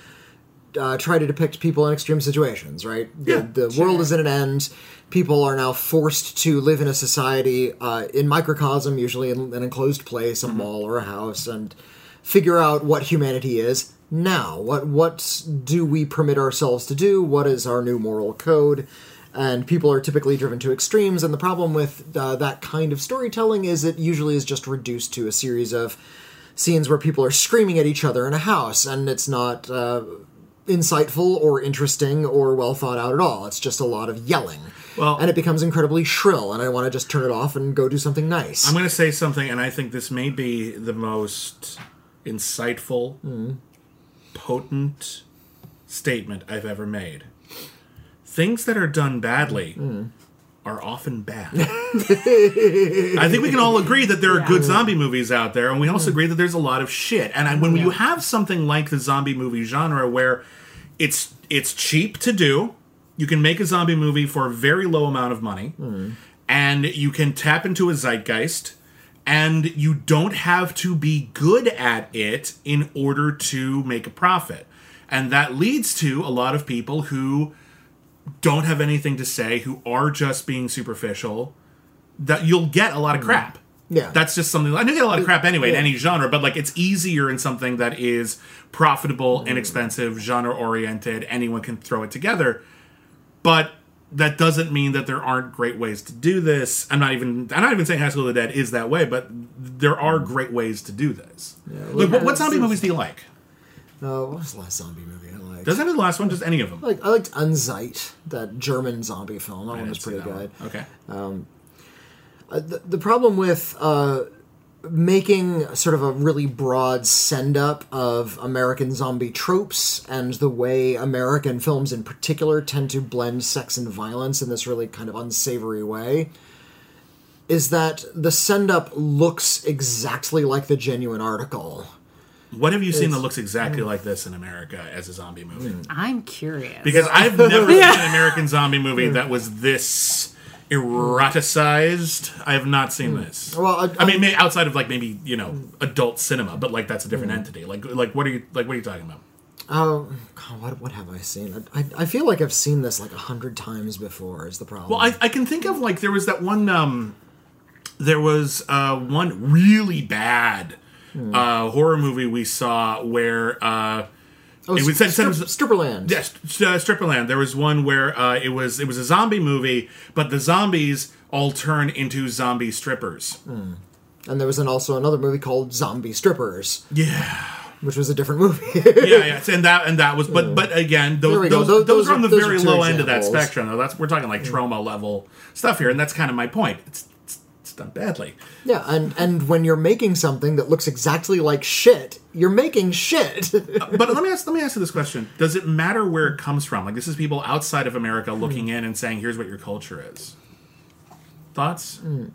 uh, try to depict people in extreme situations, right? The,
Yeah,
the world is at an end. People are now forced to live in a society uh, in microcosm, usually in an enclosed place, a mall or a house, and figure out what humanity is now. What what do we permit ourselves to do? What is our new moral code? And people are typically driven to extremes. And the problem with uh, that kind of storytelling is it usually is just reduced to a series of scenes where people are screaming at each other in a house, and it's not uh, insightful or interesting or well thought out at all. It's just a lot of yelling.
Well-
and it becomes incredibly shrill, and I want to just turn it off and go do something nice.
I'm going to say something, and I think this may be the most insightful, potent statement I've ever made. Things that are done badly are often bad. I think we can all agree that there are good zombie movies out there, and we also mm. agree that there's a lot of shit. And I, when you have something like the zombie movie genre, where it's it's cheap to do, you can make a zombie movie for a very low amount of money, mm. and you can tap into a zeitgeist, and you don't have to be good at it in order to make a profit. And that leads to a lot of people who don't have anything to say, who are just being superficial, that you'll get a lot of mm-hmm. crap.
Yeah.
That's just something I do get a lot of crap anyway in any genre, but like it's easier in something that is profitable, mm. inexpensive, genre oriented, anyone can throw it together. But that doesn't mean that there aren't great ways to do this. I'm not even I'm not even saying High School of the Dead is that way, but there are great ways to do this. like, what, what zombie movies do you like?
Uh, what was the last zombie movie I liked?
Doesn't it the last one? Just any of them?
I like I liked Unzeit, that German zombie film. That one was pretty good.
Okay.
Uh, the, the problem with uh, making sort of a really broad send up of American zombie tropes and the way American films in particular tend to blend sex and violence in this really kind of unsavory way is that the send up looks exactly like the genuine article.
What have you seen that looks exactly mm. like this in America as a zombie movie? Mm.
I'm curious.
Because I've never seen an American zombie movie that was this eroticized. I have not seen this.
Well, I,
I mean, may, outside of like maybe you know adult cinema, but like that's a different entity. Like, like what are you like? What are you talking about?
Oh, God, what what have I seen? I, I, I feel like I've seen this like a hundred times before. Is the problem?
Well, I, I can think of like there was that one. Um, there was uh, one really bad uh, horror movie we saw where uh,
oh,
it was said- said it
Strip,
was-
Stripperland.
yes, uh, Stripperland. There was one where uh, it was it was a zombie movie, but the zombies all turn into zombie strippers.
And there was an, also another movie called Zombie Strippers,
Yeah.
which was a different movie.
yeah, yeah, and that and that was, but but again, those those,
Those-
those, are on the very low end of that.
Mm.
spectrum. Though that's we're talking like trauma level stuff here, and that's kind of my point. It's it's, done badly.
yeah, and and when you're making something that looks exactly like shit, you're making shit.
But let me ask let me ask you this question: Does it matter where it comes from? Like this is people outside of America looking hmm. in and saying, "Here's what your culture is." Thoughts? Hmm.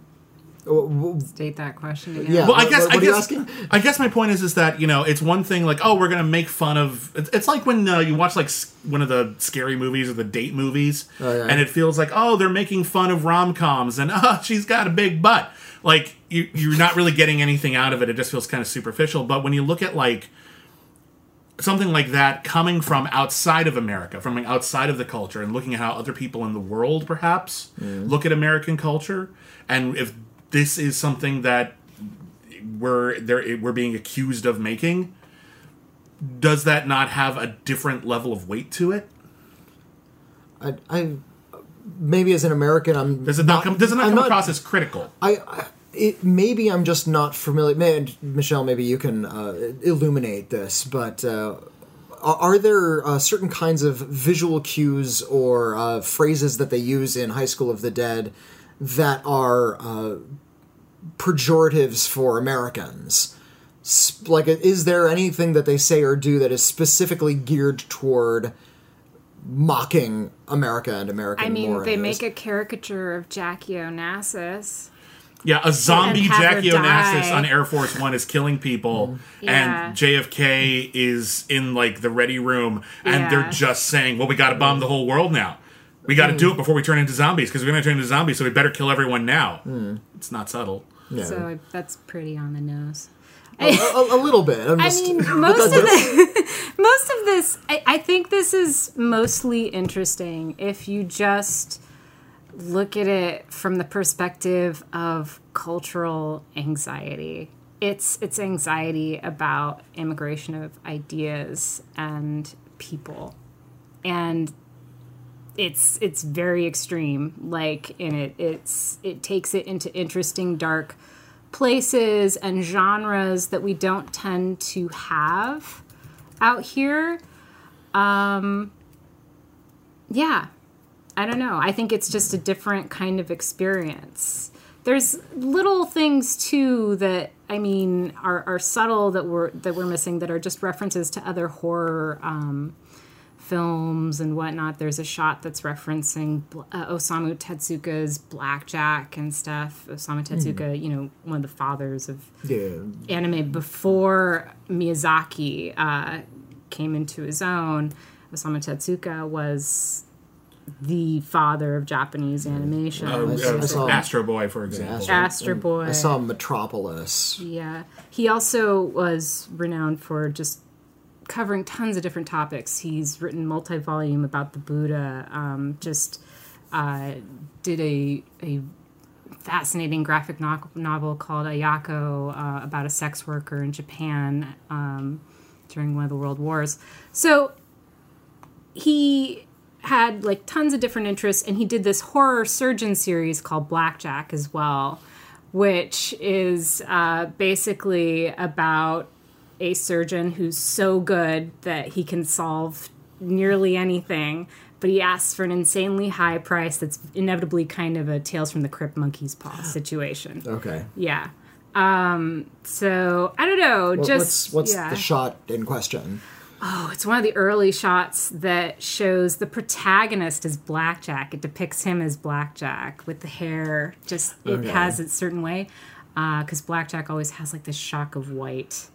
State that question again.
Yeah.
Well, I guess
what
I guess
asking?
I guess my point is is that you know it's one thing like oh we're gonna make fun of it's, it's like when uh, you watch like one of the scary movies or the date movies
Oh, yeah.
and it feels like oh they're making fun of rom coms and oh she's got a big butt like you you're not really getting anything out of it it just feels kind of superficial but when you look at like something like that coming from outside of America, from outside of the culture, and looking at how other people in the world perhaps look at American culture, and if this is something that we're there we're being accused of making, does that not have a different level of weight to it?
I, I maybe as an American, I'm
Does it not come? Does it not
I'm
come across as critical?
I, I it, maybe I'm just not familiar. May, Michelle, maybe you can uh, illuminate this, but uh, are, are there uh, certain kinds of visual cues or uh, phrases that they use in High School of the Dead that are uh, pejoratives for Americans? Like, is there anything that they say or do that is specifically geared toward mocking America and American
I mean, they make a caricature of Jackie Onassis.
Yeah, a zombie
And have her
Jackie Onassis
die.
on Air Force One is killing people,
Yeah.
and JFK is in like the ready room, and they're just saying, "Well, we got to bomb the whole world now. We got to hmm. do it before we turn into zombies because we're going to turn into zombies, so we better kill everyone now." Hmm. It's not subtle.
Yeah.
So that's pretty on the nose.
a, a- a little bit. I'm
I mean, most of the, most of this, I, I think this is mostly interesting if you just look at it from the perspective of cultural anxiety. It's it's anxiety about immigration of ideas and people, and it's it's very extreme. Like in it, it's it takes it into interesting dark places and genres that we don't tend to have out here. Um, yeah, I don't know. I think it's just a different kind of experience. There's little things too that I mean are, are subtle that we're that we're missing that are just references to other horror um, films and whatnot. There's a shot that's referencing uh, Osamu Tezuka's Blackjack and stuff. Osamu Tezuka, you know, one of the fathers of
yeah.
anime before Miyazaki uh, came into his own. Osamu Tezuka was the father of Japanese animation.
Uh,
I
uh,
saw-
Astro Boy, for example.
Astro Boy.
I saw Metropolis.
Yeah. He also was renowned for just covering tons of different topics. He's written multi volume about the Buddha, um, just uh, did a, a fascinating graphic no- novel called Ayako uh, about a sex worker in Japan um, during one of the world wars. So he had like tons of different interests and he did this horror surgeon series called blackjack as well which is uh, basically about a surgeon who's so good that he can solve nearly anything but he asks for an insanely high price that's inevitably kind of a tales from the crypt monkey's paw situation
Okay.
yeah um so i don't know
What-
just
what's what's
yeah.
the shot in question?
Oh, it's one of the early shots that shows the protagonist as Blackjack. It depicts him as Blackjack with the hair. Just it
Okay.
has its certain way because Blackjack always has like this shock of white.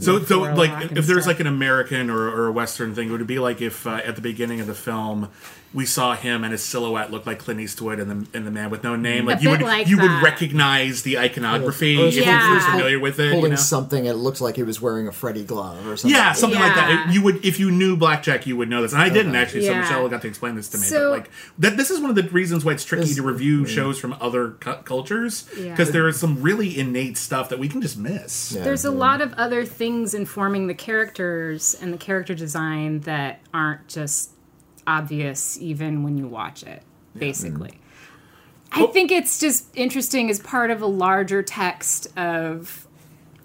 So, so like, if there's
stuff.
like an American or, or a Western thing, would it be like if uh, at the beginning of the film, we saw him and his silhouette look like Clint Eastwood and the, and the Man with No Name. Mm-hmm. Like
A
you
bit
would
like
you would recognize the iconography
Or
if
Yeah.
you're familiar with it.
holding
you know?
something. It looked like he was wearing a Freddy glove or something.
Yeah, something like that.
Yeah.
You would, if you knew Blackjack, you would know this, and I didn't actually. So Michelle got to explain this to me.
So-
but like that, this is one of the reasons why it's tricky to review mm. shows from other cu- cultures
Yeah.
because there is some really innate stuff that we can just miss.
Yeah.
There's a lot of other things informing the characters and the character design that aren't just obvious even when you watch it, basically. I think it's just interesting as part of a larger text of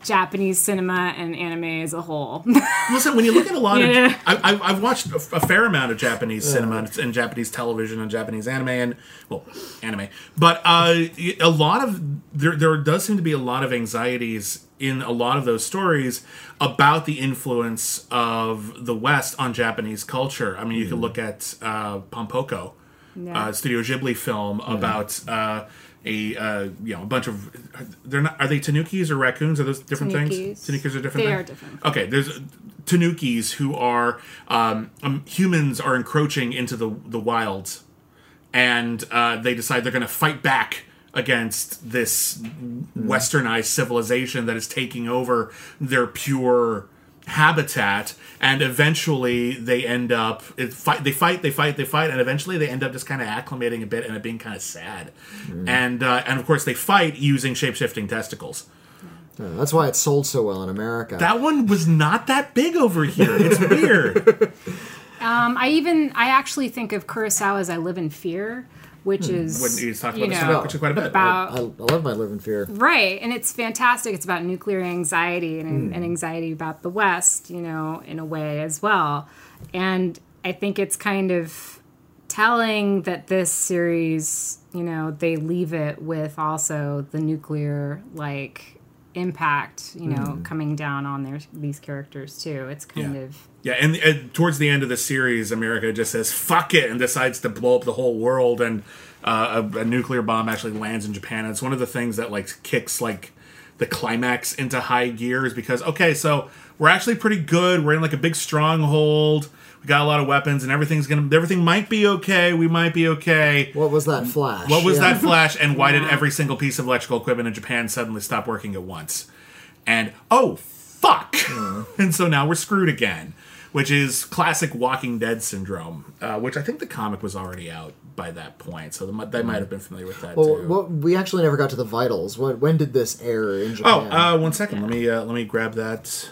Japanese cinema and anime as a whole.
Listen, when you look at a lot
Yeah.
of, I, I've, I've watched a, a fair amount of Japanese cinema and, and Japanese television and Japanese anime and well, anime, but uh, a lot of there there does seem to be a lot of anxieties in a lot of those stories about the influence of the West on Japanese culture. I mean, you can look at uh, Pompoko,
Yeah.
uh, Studio Ghibli film about. Uh, a uh, you know a bunch of they're not are they tanukis or raccoons are those different things
Tanukis.
tanukis are different
They
things?
are different.
Okay, there's tanukis who are um, um, humans are encroaching into the the wild, and uh, they decide they're going to fight back against this westernized civilization that is taking over their pure habitat and eventually they end up it fight they fight they fight they fight and eventually they end up just kind of acclimating a bit and it being kind of sad and uh, and of course they fight using shape-shifting testicles
Yeah, that's why it sold so well in America.
that one was not that big over here. It's weird.
Um, I even I actually think of Kurosawa's "I Live in Fear," which is
Hmm. when he's talked
you
about this
know,
actually quite a bit.
about
I, I love my live in fear.
right, and it's fantastic. It's about nuclear anxiety and, and anxiety about the West, you know, in a way as well. And I think it's kind of telling that this series, you know, they leave it with also the nuclear like impact, you know, coming down on their these characters too. It's kind
Yeah.
of
Yeah, and, and towards the end of the series, America just says "fuck it" and decides to blow up the whole world, and uh, a, a nuclear bomb actually lands in Japan. And it's one of the things that like kicks like the climax into high gears because okay, so we're actually pretty good. We're in like a big stronghold. We got a lot of weapons, and everything's gonna everything might be okay. We might be okay.
What was that flash?
What was
Yeah.
that flash, and why did every single piece of electrical equipment in Japan suddenly stop working at once? And oh fuck! and so now we're screwed again, which is classic Walking Dead syndrome, uh, which I think the comic was already out by that point, so they might, they might have been familiar with that
Well,
too.
well, we actually never got to the vitals. When, when did this air in
oh, uh, one second. Let me uh, let me grab that.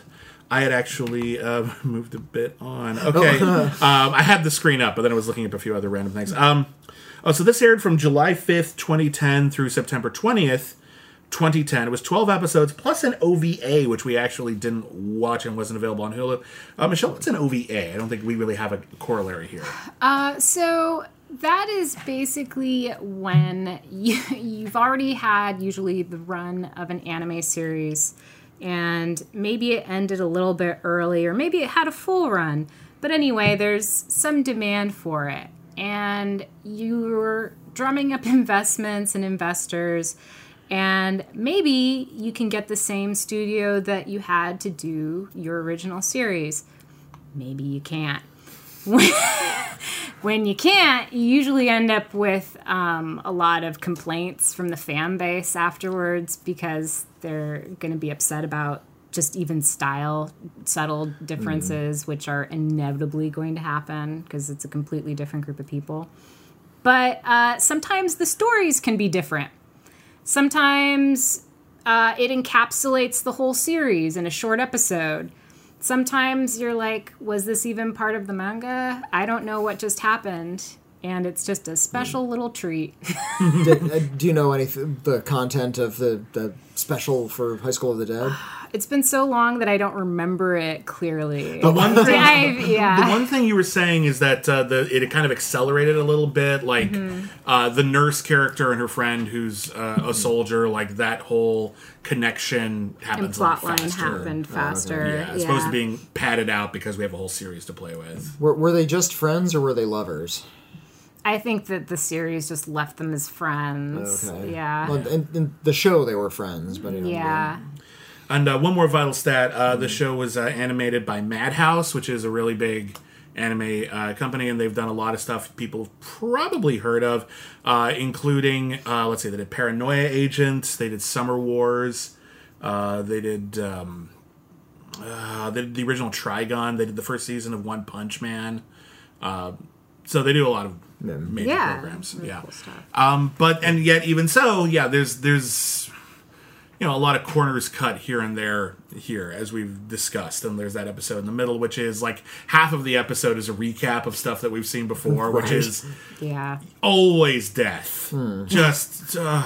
I had actually uh, moved a bit on. Okay, um, I had the screen up, but then I was looking up a few other random things. Um, oh, so this aired from July fifth, twenty ten, through September twentieth, twenty ten. It was twelve episodes plus an OVA, which we actually didn't watch and wasn't available on Hulu. Uh, Michelle, what's an OVA? I don't think we really have a corollary here.
Uh, so that is basically when you, you've already had usually the run of an anime series, and maybe it ended a little bit early, or maybe it had a full run. But anyway, there's some demand for it, and you're drumming up investments and investors. And maybe you can get the same studio that you had to do your original series. Maybe you can't when you can't, you usually end up with um, a lot of complaints from the fan base afterwards because they're going to be upset about just even style, subtle differences, which are inevitably going to happen because it's a completely different group of people. But uh, sometimes the stories can be different. Sometimes uh, it encapsulates the whole series in a short episode sometimes you're like, was this even part of the manga? I don't know what just happened. And it's just a special little treat.
Did, uh, do you know anything? The content of the, the special for High School of the Dead?
It's been so long that I don't remember it clearly.
The one thing,
I, yeah.
the one thing you were saying is that uh, the it kind of accelerated a little bit, like
Mm-hmm.
uh, the nurse character and her friend who's uh, a soldier, like that whole connection
and
happens a lot
plotline
faster.
happened faster.
Yeah, as opposed to being padded out because we have a whole series to play with.
Were, were they just friends or were they lovers?
I think that the series just left them as friends.
Okay.
Yeah.
Well, in, in the show, they were friends, but you know,
yeah.
And uh, one more vital stat: uh, the show was uh, animated by Madhouse, which is a really big anime uh, company, and they've done a lot of stuff people have probably heard of, uh, including uh, let's see, they did Paranoia Agent, they did Summer Wars, uh, they did. Um, uh, they did the original Trigun. They did the first season of One Punch Man. Uh, so they do a lot of major
Yeah,
programs.
really
yeah.
cool stuff.
Um, but and yet even so, yeah, there's there's you know a lot of corners cut here and there here as we've discussed, and there's that episode in the middle, which is like half of the episode is a recap of stuff that we've seen before, which is
Yeah.
always death. Just. Uh,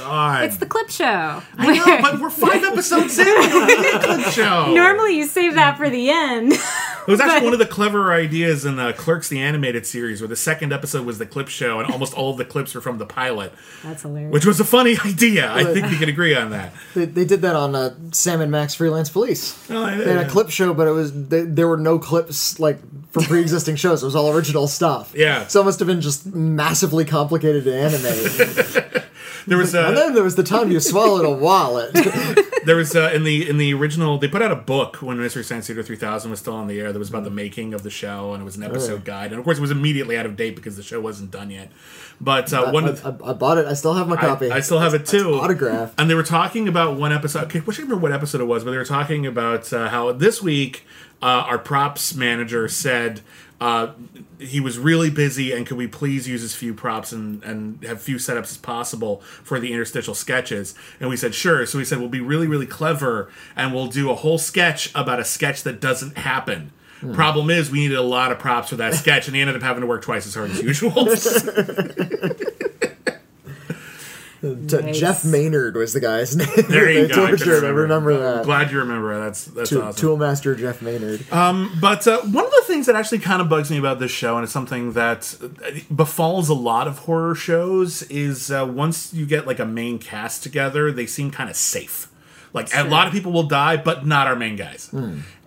God,
It's the clip show.
I know, but we're five episodes in. We don't need a clip show.
Normally you save that for the end.
It was actually one of the clever ideas in the Clerks, the animated series, where the second episode was the clip show, and almost all of the clips were from the pilot,
That's hilarious.
which was a funny idea. I think we can agree on that.
They, they did that on uh, Sam and Max Freelance Police.
Oh, I
They had a clip show, but it was they, there were no clips like from pre-existing shows. It was all original stuff.
Yeah.
so it must have been just massively complicated to animate.
There was
and
uh,
then there was the time you swallowed a wallet.
there was uh, in the in the original they put out a book when Mystery Science Theater 3000 was still on the air. That was about the making of the show, and it was an episode guide. And of course, it was immediately out of date because the show wasn't done yet. But uh, one
I,
of the,
I, I bought it. I still have my copy.
I, I still have it too.
Autograph.
And they were talking about one episode. Okay, I wish I remember what episode it was, but they were talking about uh, how this week uh, our props manager said uh, he was really busy and could we please use as few props and, and have few setups as possible for the interstitial sketches. And we said sure. So he said we'll be really really clever and we'll do a whole sketch about a sketch that doesn't happen. Problem is, we needed a lot of props for that sketch, and he ended up having to work twice as hard as usual.
T-
Nice.
Jef Maynard was the guy's name.
there you
They
go. I,
tortured. I remember that.
Glad you remember. That's that's
Tool,
awesome.
Toolmaster Jef Maynard.
But uh, one of the things that actually kind of bugs me about this show, and it's something that uh, befalls a lot of horror shows, is uh, once you get like a main cast together, they seem kind of safe. Like a lot of people will die, but not our main guys.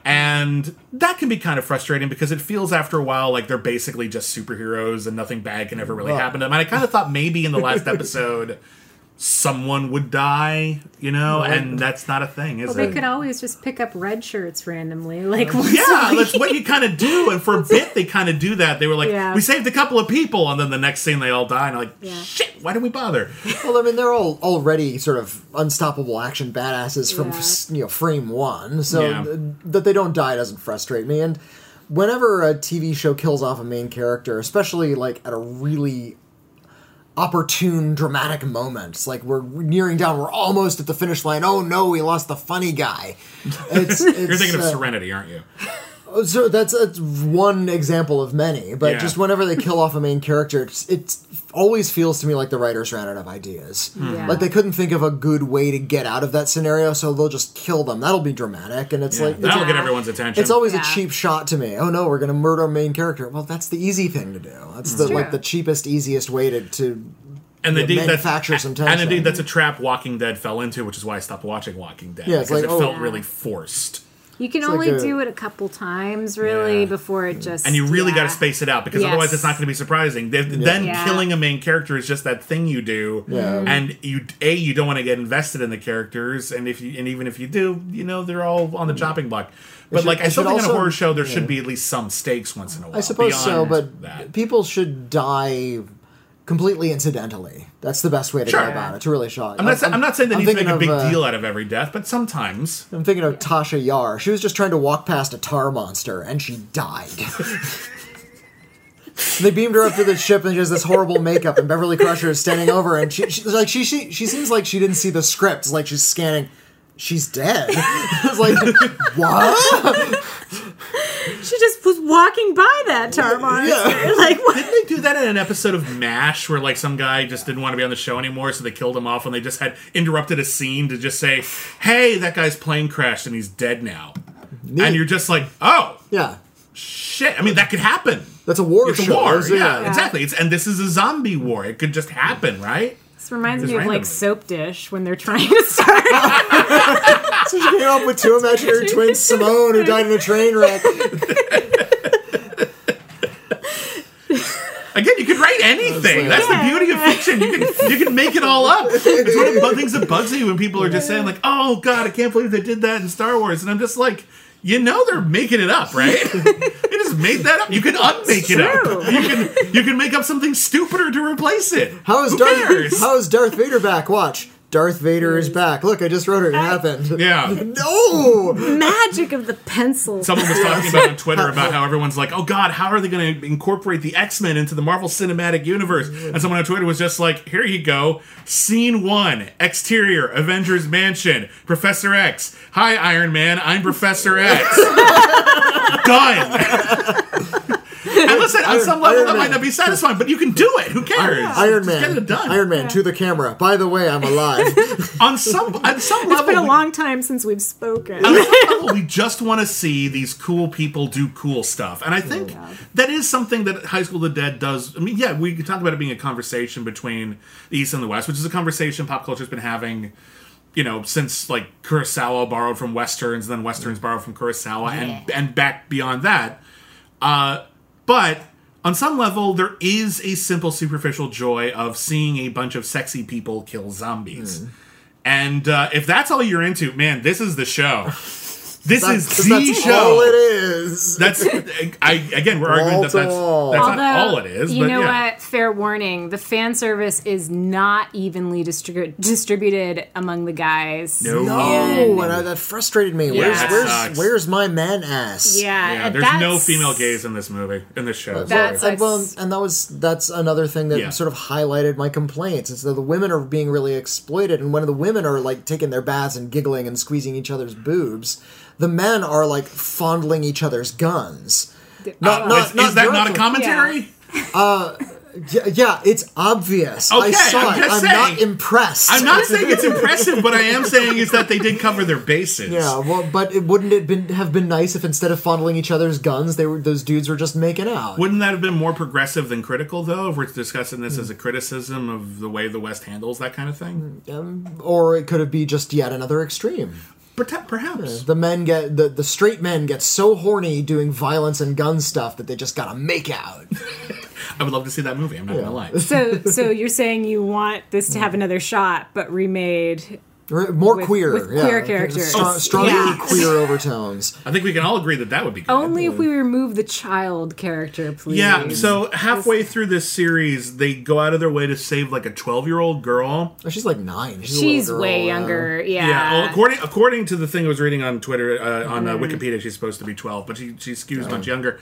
And that can be kind of frustrating because it feels after a while like they're basically just superheroes and nothing bad can ever really
Well-
happen to them. And I kind of thought maybe in the last episode someone would die, you know, and that's not a thing, is
well,
it?
they could always just pick up red shirts randomly, like once
Yeah,
a week.
that's what you kind of do. And for a bit, they kind of do that. They were like,
Yeah.
we saved a couple of people, and then the next scene they all die, and I'm like,
Yeah.
shit, why did we bother?
Well, I mean, they're all already sort of unstoppable action badasses from
Yeah.
you know frame one, so
Yeah.
th- that they don't die doesn't frustrate me. And whenever a TV show kills off a main character, especially like at a really opportune dramatic moments like we're nearing down, we're almost at the finish line. Oh no, we lost the funny guy. It's,
You're
it's,
thinking of
uh,
Serenity, aren't you?
Oh, so that's, that's one example of many, but
Yeah.
just whenever they kill off a main character, it's, it always feels to me like the writers ran out of ideas.
Yeah.
Like they couldn't think of a good way to get out of that scenario, so they'll just kill them. That'll be dramatic, and it's
Yeah,
like
that'll
it's,
get everyone's attention.
it's always
Yeah.
a cheap shot to me. Oh no, we're gonna murder a main character. Well, that's the easy thing to do. That's hmm.
the
like the cheapest, easiest way to to
and
yeah,
indeed, that's
manufacture some
and indeed, that's a trap Walking Dead fell into, which is why I stopped watching Walking Dead.
Yeah, it's
because
like,
it
oh-
felt
Yeah.
really forced,
You can
like
only
a-
do it a couple times, really,
Yeah.
before it just.
and you really got to space it out because
Yes.
otherwise, it's not going to be surprising. Then then
Yeah.
killing a main character is just that thing you do,
Yeah. Mm-hmm.
and you a you don't want to get invested in the characters, and if you and even if you do, you know they're all on the mm-hmm. chopping block. But
should-
like, I
it
still
should
think in a horror show there
yeah.
should be at least some stakes once in a while.
I suppose so, but
that.
people should die completely incidentally. That's the best way to
Sure.
go about it. To really shock.
I'm not, sa- I'm not saying that
I'm
need to make
thinking
a big
of, uh,
deal out of every death, but sometimes.
I'm thinking of Tasha Yar. She was just trying to walk past a tar monster, and she died. they beamed her up to the ship, and she has this horrible makeup. And Beverly Crusher is standing over, and she, she like she, she she seems like she didn't see the script. It's like she's scanning. She's dead. it's like what?
She was walking by that tar monster.
Yeah.
Like, what?
Didn't they do that in an episode of MASH where like some guy just didn't want to be on the show anymore, so they killed him off and they just had interrupted a scene to just say, Hey, that guy's plane crashed and he's dead now. And you're just like, Oh,
Yeah,
shit. I mean that could happen.
that's a war
It's a war, yeah,
Yeah.
exactly. It's and this is a zombie war. It could just happen, right?
This reminds
Just
me of
randomly.
like Soap Dish when they're trying to start.
So she came up with two imaginary twins, Simone, who died in a train wreck.
Again, you could write anything.
That's
That's the beauty of fiction. You can you can make it all up. It's one of the things that bugs me when people are just saying like, "Oh God, I can't believe they did that in Star Wars," and I'm just like, you know they're making it up, right? they just made that up. You can unmake it up. You can you can make up something stupider to replace it.
How is
Who
Darth?
cares?
How is Darth Vader back? Watch. Darth Vader is mm. back. Look, I just wrote it. It happened.
yeah.
No.
Magic of the pencil.
Someone was talking about on Twitter about how everyone's like, "Oh God, how are they going to incorporate the X Men into the Marvel Cinematic Universe?" Mm. And someone on Twitter was just like, "Here you go, scene one, exterior, Avengers Mansion, Professor X. Hi, Iron Man, I'm Professor X. Done." And listen, on some level,
Iron
that might not be satisfying, but you can do it. Who cares?
Iron
Just
Man.
get it done.
Iron Man to the camera. By the way, I'm alive.
on some on some
It's
level,
been a
we-
long time since we've spoken.
on some level, we just want to see these cool people do cool stuff. And I think that is something that High School of the Dead does. I mean, yeah, we can talk about it being a conversation between the East and the West, which is a conversation pop culture's been having, you know, since like Kurosawa borrowed from Westerns, and then Westerns borrowed from Kurosawa, and, and back beyond that. Uh, but on some level, there is a simple, superficial joy of seeing a bunch of sexy people kill zombies. And uh, if that's all you're into, man, this is the show. This is
That's,
the
that's
show.
all it is.
That's I again. We're arguing that that's that's
Although,
not all it is.
you
but
know
yeah.
what? Fair warning: the fan service is not evenly distribu- distributed among the guys.
No.
no, and I, that frustrated me.
Yeah,
where's
that
where's
sucks.
where's my man ass?
Yeah,
Yeah, there's no female gays in this movie in this show.
That's
and, well, and that was that's another thing that
Yeah.
sort of highlighted my complaints. Is that the women are being really exploited, and when the women are like taking their baths and giggling and squeezing each other's boobs, the men are like fondling each other's guns. Not,
Uh,
not,
is,
not
is that not a commentary?
Yeah, yeah, it's obvious. I
Okay,
saw
I'm
it.
just
I'm not impressed.
I'm not saying it's impressive, but I am saying is that they did cover their bases.
Yeah, well, but it, wouldn't it been have been nice if instead of fondling each other's guns, they were those dudes were just making out?
Wouldn't that have been more progressive than critical, though, if we're discussing this
Hmm.
as a criticism of the way the West handles that kind of thing?
or it could have been just yet another extreme.
Perta- Perhaps.
The men get the the straight men get so horny doing violence and gun stuff that they just gotta make out.
I would love to see that movie. I'm not gonna lie.
So, so you're saying you want this to have another shot, but remade?
R- More
With-
queer,
with
yeah.
queer characters.
Strong, stronger
Yeah.
queer overtones.
I think we can all agree that that would be good.
Only if we remove the child character, please.
Yeah, so halfway through this series, they go out of their way to save like a 12 year old girl.
Oh, she's like nine. She's,
she's
little girl,
way
yeah.
younger. Yeah.
Yeah, well, according according to the thing I was reading on Twitter uh, on
Mm-hmm.
uh, Wikipedia, she's supposed to be 12, but she she skews much younger.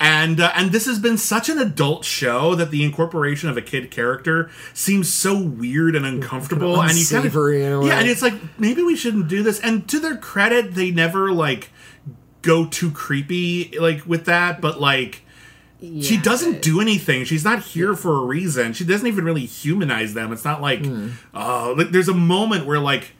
And uh, and this has been such an adult show that the incorporation of a kid character seems so weird and uncomfortable, and you kind of
unsavory in a way.
yeah, and it's like maybe we shouldn't do this. And to their credit, they never like go too creepy like with that, but like. She doesn't do anything. She's not here for a reason. She doesn't even really humanize them. It's not like, oh, like, there's a moment where like,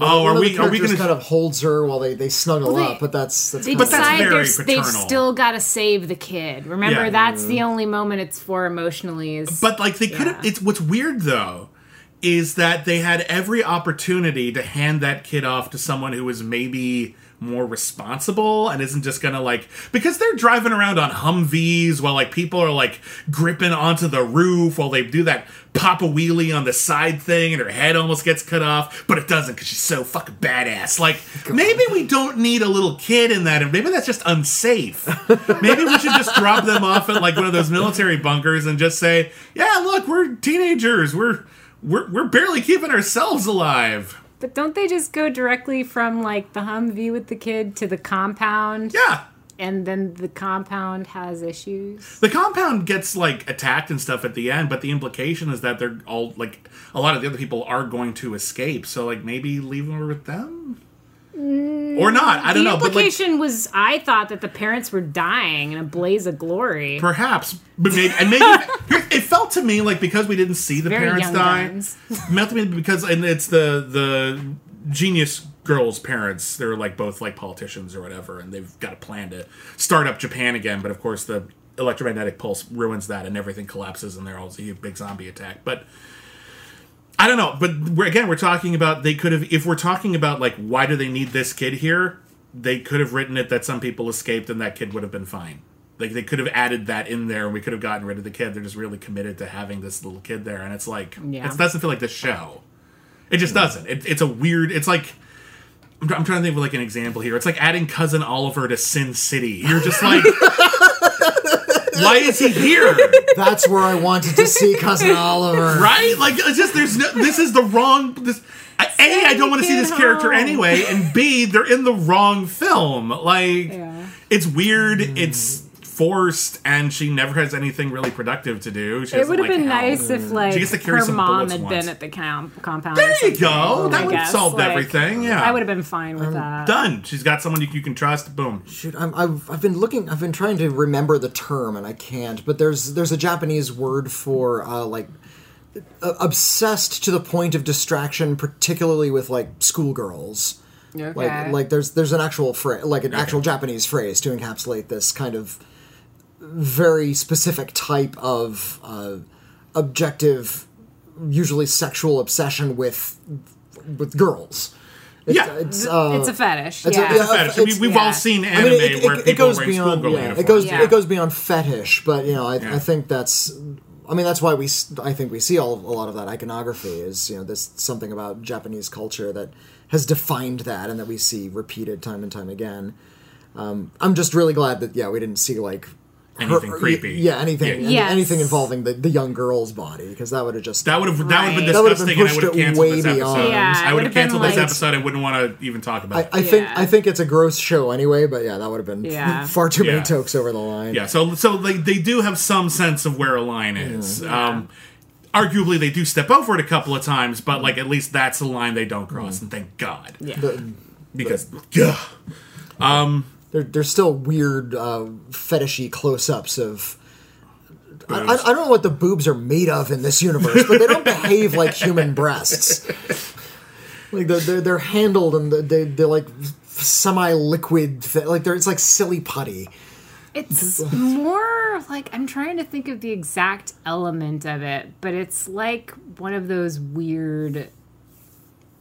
oh,
One
are
of
we
the
are we
characters
gonna
kind of holds her while they, they snuggle
Well, they-
up, but that's that's
They
kind
But
of
that's
decide
very
there's- they've still got to save the kid. Remember,
Yeah.
that's the only moment it's for emotionally. Is
But like they could have.
Yeah.
It's what's weird though is that they had every opportunity to hand that kid off to someone who was maybe more responsible and isn't just gonna like because they're driving around on Humvees while like people are like gripping onto the roof while they do that pop a wheelie on the side thing and her head almost gets cut off but it doesn't because she's so fucking badass. Like maybe we don't need a little kid in that and maybe that's just unsafe. Maybe we should just drop them off at like one of those military bunkers and just say yeah look we're teenagers. We're we're, we're barely keeping ourselves alive
But don't they just go directly from like the Humvee with the kid to the compound?
yeah
And then the compound has issues.
The compound gets like attacked and stuff at the end, but the implication is that they're all like a lot of the other people are going to escape. So like maybe leave them with them, mm, Mm-hmm. or not. I don't
the
know. Like
implication was, I thought that the parents were dying in a blaze of glory.
perhaps, but maybe and maybe it felt to me like because we didn't see the
Very
parents die.
guns.
It felt to me because and it's the the genius girl's parents. They're like both like politicians or whatever, and they've got a plan to start up Japan again. But of course the electromagnetic pulse ruins that and everything collapses and there all a big zombie attack. But I don't know, but we're, again, we're talking about they could have. If we're talking about like why do they need this kid here, they could have written it that some people escaped and that kid would have been fine. Like they could have added that in there, and we could have gotten rid of the kid. They're just really committed to having this little kid there, and it's like
Yeah.
it doesn't feel like the show. It just doesn't. It, it's a weird. It's like I'm, I'm trying to think of like an example here. It's like adding cousin Oliver to Sin City. You're just like, why is he here?
That's where I wanted to see Cousin Oliver.
Right? Like it's just there's no. This is the wrong. This I- a I don't want to see this
kid
character
home.
anyway, and B they're in the wrong film. Like
Yeah.
it's weird. It's forced, and she never has anything really productive to do. She
It would have
like,
been
help.
nice if like
She gets to carry
her mom had
once.
been at the camp compound.
There you go.
something,
That
I
would
guess.
solve
Like,
everything. Yeah,
I would have been fine with that.
done. She's got someone you, you can trust. Boom.
Shoot, I'm, I've I've been looking. I've been trying to remember the term, and I can't. But there's there's a Japanese word for uh, like uh, obsessed to the point of distraction, particularly with like schoolgirls.
Okay.
Like like there's there's an actual phrase, like an actual Japanese phrase to encapsulate this kind of very specific type of uh, objective, usually sexual obsession with with girls. It's,
Yeah.
it's uh,
it's a fetish.
it's a-
yeah.
yeah,
Fetish.
it's-
we, we've
yeah.
all seen
I
anime
mean, it,
where
it, it
people
goes
wearing
beyond.
schoolgirl
Yeah,
uniforms.
it goes
Yeah.
it goes beyond fetish, but you know, I,
Yeah.
I think that's. I mean, that's why we. s- I think we see all, a lot of that iconography is you know this something about Japanese culture that has defined that, and that we see repeated time and time again. Um, I'm just really glad that yeah we didn't see like
Anything
her-
creepy.
Yeah, anything,
Yeah.
any-
Yes.
anything involving the, the young girl's body because that would have just
That would have that would have been
Right.
Would have been
disgusting, and I
pushed
would have
it
canceled
way
this episode.
beyond.
Yeah,
I would
would
have
have been
canceled this
like-
episode. I wouldn't want to even talk about
I,
it.
I think
Yeah.
I think it's a gross show anyway, but yeah, that would have been
Yeah.
far too many
Yeah.
tokes over the line.
Yeah, so so they they do have some sense of where a line mm-hmm. is. Um, arguably, they do step over it a couple of times, but like at least that's the line they don't cross, mm-hmm. and thank God.
Yeah.
The-
Because yeah, um,
there, there's still weird uh, fetishy close-ups of I, I, I don't know what the boobs are made of in this universe, but they don't behave like human breasts. Like they're they're, they're handled and they they're like semi-liquid, like they're it's like silly putty.
It's more like I'm trying to think of the exact element of it, but it's like one of those weird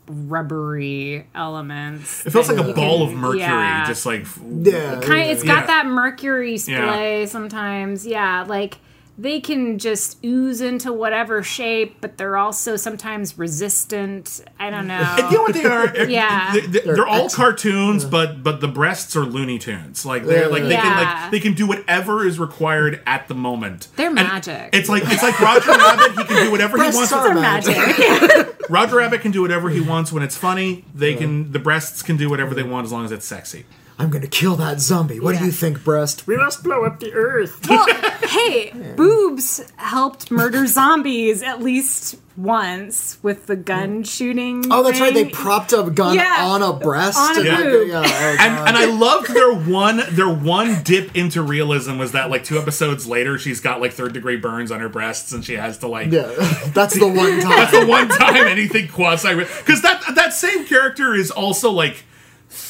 rubbery elements.
it feels like a ball
can-
of mercury,
yeah.
just like
Yeah,
kind it's got that mercury
Yeah.
sometimes. Yeah, like they can just ooze into whatever shape, but they're also sometimes resistant. I don't know.
And you know what they are?
Yeah.
they, are
They're
all
ex-
cartoons, but but the breasts are Looney Tunes. Like they're like they can like they can do whatever is required at the moment.
They're
And
magic.
It's like it's like Roger Rabbit. He can do whatever he wants.
are
They're magic.
Roger Rabbit can do whatever he wants when it's funny. They can the breasts can do whatever they want as long as it's sexy.
I'm gonna kill that zombie. What do you think, breast? We must blow up the earth.
well, hey, boobs helped murder zombies at least once with the gun mm. shooting.
Oh, that's right. They propped a gun
Yeah.
on a breast.
On a
and,
boob.
yeah, oh,
And and I loved their one their one dip into realism was that like two episodes later she's got like third degree burns on her breasts and she has to like
yeah, that's the one time.
That's the one time anything quasi because that that same character is also like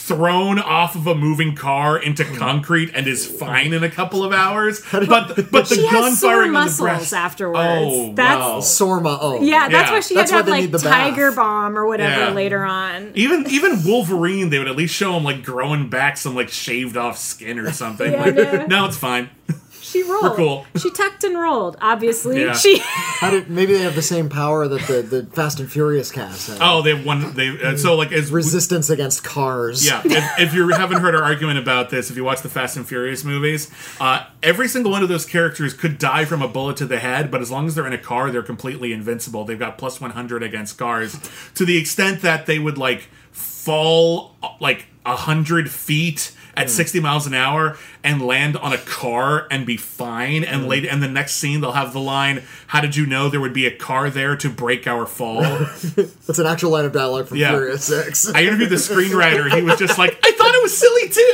thrown off of a moving car into concrete and is fine in a couple of hours. But but the
She
gun
has sore
firing on the
muscles
breast.
afterwards.
Oh,
That's
wow.
Sorma. Oh,
yeah, that's
Yeah.
why she
That's
had to
they
have
need
like
the bath.
Tiger Balm or whatever
Yeah.
later on.
Even even Wolverine, they would at least show him like growing back some like shaved off skin or something.
Yeah,
like,
yeah.
no, it's fine.
She rolled.
cool.
She tucked and rolled. Obviously,
Yeah.
she.
How did maybe they have the same power that the, the Fast and Furious cast had?
Oh, they have one. They uh, so like as
Resistance against cars.
Yeah, if, if you haven't heard our argument about this, if you watch the Fast and Furious movies, uh, every single one of those characters could die from a bullet to the head, but as long as they're in a car, they're completely invincible. They've got plus 100 against cars to the extent that they would like fall uh, like 100 feet at hmm. 60 miles an hour and land on a car and be fine and hmm. late and the next scene they'll have the line how did you know there would be a car there to break our fall
That's an actual line of dialogue from
Yeah.
Furious 6.
I interviewed the screenwriter. He was just like, I thought it was silly too.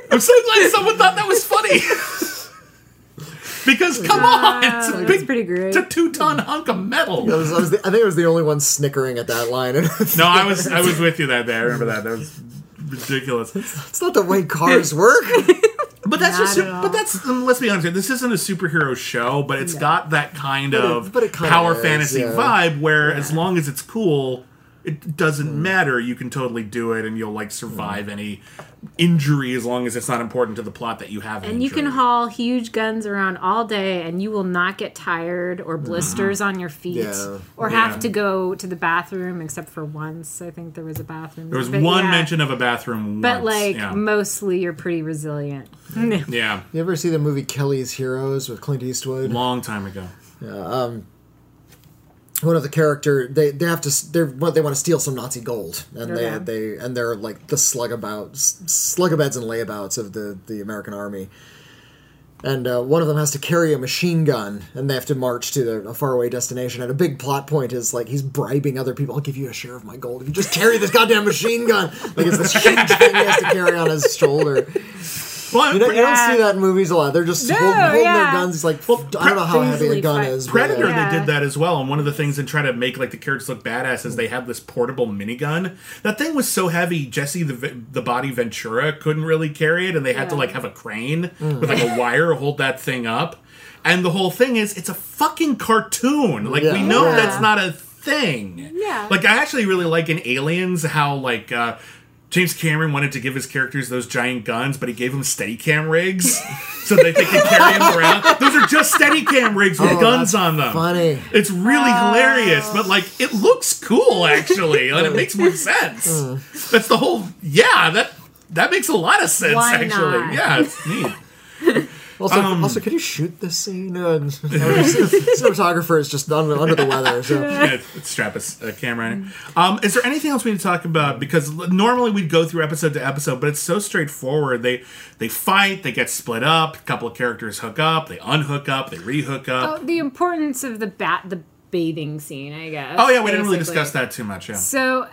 I'm so glad someone thought that was funny. because come on, it's a
Wow,
big,
pretty great.
it's a two ton hunk of metal.
I, was, I, was the, I think I was the only one snickering at that line.
No, I was I was with you that day. I remember that. That was ridiculous.
it's not the way cars work.
But that's
Not
just
at all.
but that's um, let's be honest. here, This isn't a superhero show, but it's got that kind
it-
of
but it kinda
power
is,
fantasy
yeah.
vibe where as long as it's cool, it doesn't matter. You can totally do it, and you'll like survive any injury as long as it's not important to the plot that you have. an
And you can haul huge guns around all day, and you will not get tired or mm-hmm. blisters on your feet,
Yeah.
or
Yeah.
have to go to the bathroom. Except for once, I think there was a bathroom.
There was
But
one
yeah.
mention of a bathroom,
but
once.
like
yeah.
mostly, you're pretty resilient.
yeah,
You ever see the movie Kelly's Heroes with Clint Eastwood?
long time ago.
Um, one of the character they they have to they're what they want to steal some Nazi gold and
Okay.
they they and they're like the slugabouts slugabeds and layabouts of the the American army. And uh, one of them has to carry a machine gun, and they have to march to the, a faraway destination. And a big plot point is like he's bribing other people. I'll give you a share of my gold if you just carry this goddamn machine gun. Like it's this huge thing he has to carry on his shoulder.
Well,
You, know, you don't see that in movies a lot. They're just
No,
holding, holding
yeah.
their guns. It's like I don't know how heavy a gun
fight.
is. but
Predator,
yeah.
they did that as well. And one of the things in trying to make like the characters look badass is they have this portable minigun. That thing was so heavy, Jesse the the body Ventura couldn't really carry it, and they had to like have a crane with like a wire to hold that thing up. And the whole thing is, it's a fucking cartoon. Like we know
Yeah.
that's not a thing.
Yeah.
Like I actually really like in Aliens how like. uh James Cameron wanted to give his characters those giant guns, but he gave them Steadicam rigs so that they could carry them around. Those are just Steadicam rigs with
Oh,
guns
that's
on them.
funny.
It's really ah. hilarious, but like it looks cool actually, and it makes more sense. Hmm. That's the whole. Yeah, that that makes a lot of sense
Why
actually.
not?
Yeah, it's neat.
Also,
Um,
also, could you shoot this scene? Uh, our cinematographer is just under, under the weather. So
Yeah, strap a, s- a camera in. Um, is there anything else we need to talk about? Because normally we'd go through episode to episode, but it's so straightforward. They they fight, they get split up. A couple of characters hook up, they unhook up, they rehook up.
Oh, the importance of the bat, the bathing scene, I guess.
Oh, yeah, we didn't really discuss that too much. Yeah.
So,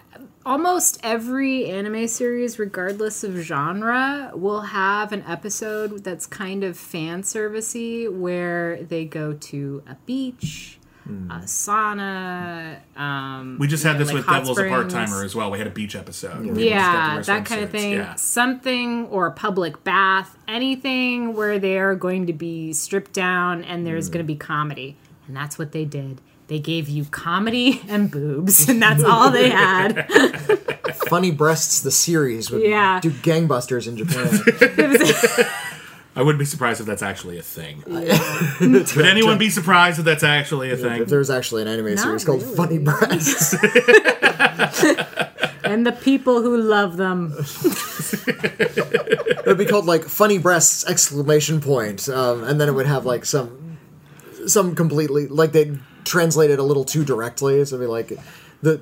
almost every anime series, regardless of genre, will have an episode that's kind of fan servicey where they go to a beach, a sauna. Um,
We just had
know,
this
like
with Devil's a Part. Timer as well. We had a beach episode.
Yeah,
just got to wear
that kind of thing.
Yeah.
Something or a public bath, anything where they are going to be stripped down and there's going to be comedy. And that's what they did. They gave you comedy and boobs, and that's all they had.
Funny Breasts, the series, would
Yeah.
do gangbusters in Japan.
I wouldn't be surprised if that's actually a thing. Would anyone be surprised if that's actually a thing?
if there's actually an anime
Not
series called
really.
Funny Breasts.
and the people who love them.
it would be called like Funny Breasts exclamation point, um, and then it would have like some some completely like they translated a little too directly. So it'd be like the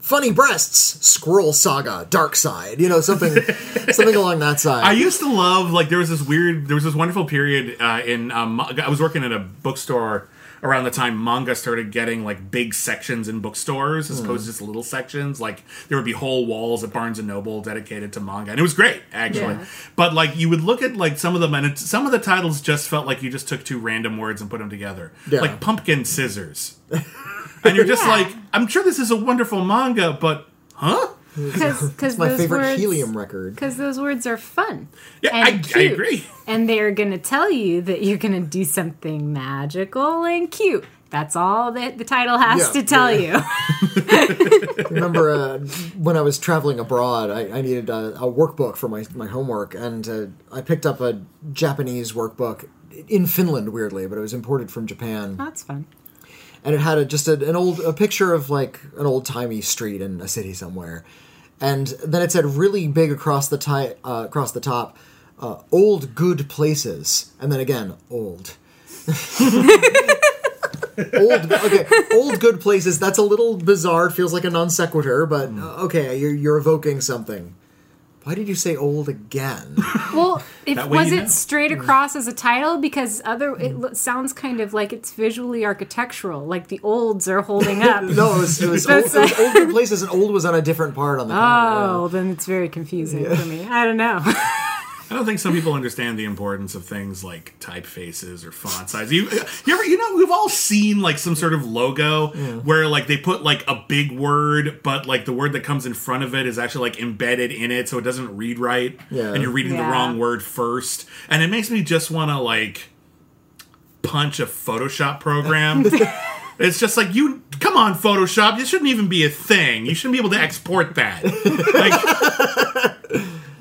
Funny Breasts Squirrel Saga Dark Side, you know something something along that side.
I used to love like there was this weird there was this wonderful period uh, in um, I was working at a bookstore around the time manga started getting like big sections in bookstores as hmm. opposed to just little sections like there would be whole walls at Barnes and Noble dedicated to manga and it was great actually
Yeah.
but like you would look at like some of them and it, some of the titles just felt like you just took two random words and put them together
Yeah.
like pumpkin scissors and you're just
Yeah.
like I'm sure this is a wonderful manga but huh
Because
my
those
favorite
words,
helium record.
Because those words are fun.
yeah
and
I, I agree
And they're going to tell you that you're going to do something magical and cute. That's all that the title has
Yeah,
to tell you.
remember uh, when I was traveling abroad, I, I needed a, a workbook for my, my homework, and uh, I picked up a Japanese workbook in Finland, weirdly, but it was imported from Japan,
That's fun.
And it had a, just a, an old a picture of like an old timey street in a city somewhere, and then it said really big across the ti- uh, across the top, uh, "Old good places," and then again, "old." old okay old good places. That's a little bizarre. It feels like a non sequitur but uh, okay you're, you're evoking something why did you say old again
Well, it was it
know.
straight across as a title because other it lo- sounds kind of like it's visually architectural, like the olds are holding up.
no it was, it was, old,
it's
it was
like-
old good places and old was on a different part on the cover,
Oh, then it's very confusing for me. I don't know.
I don't think some people understand the importance of things like typefaces or font size. You, you ever, you know, we've all seen like some sort of logo where like they put like a big word, but like the word that comes in front of it is actually like embedded in it, so it doesn't read right,
Yeah.
and you're reading the wrong word first, and it makes me just want to like punch a Photoshop program. It's just like you come on Photoshop. This shouldn't even be a thing. You shouldn't be able to export that. Like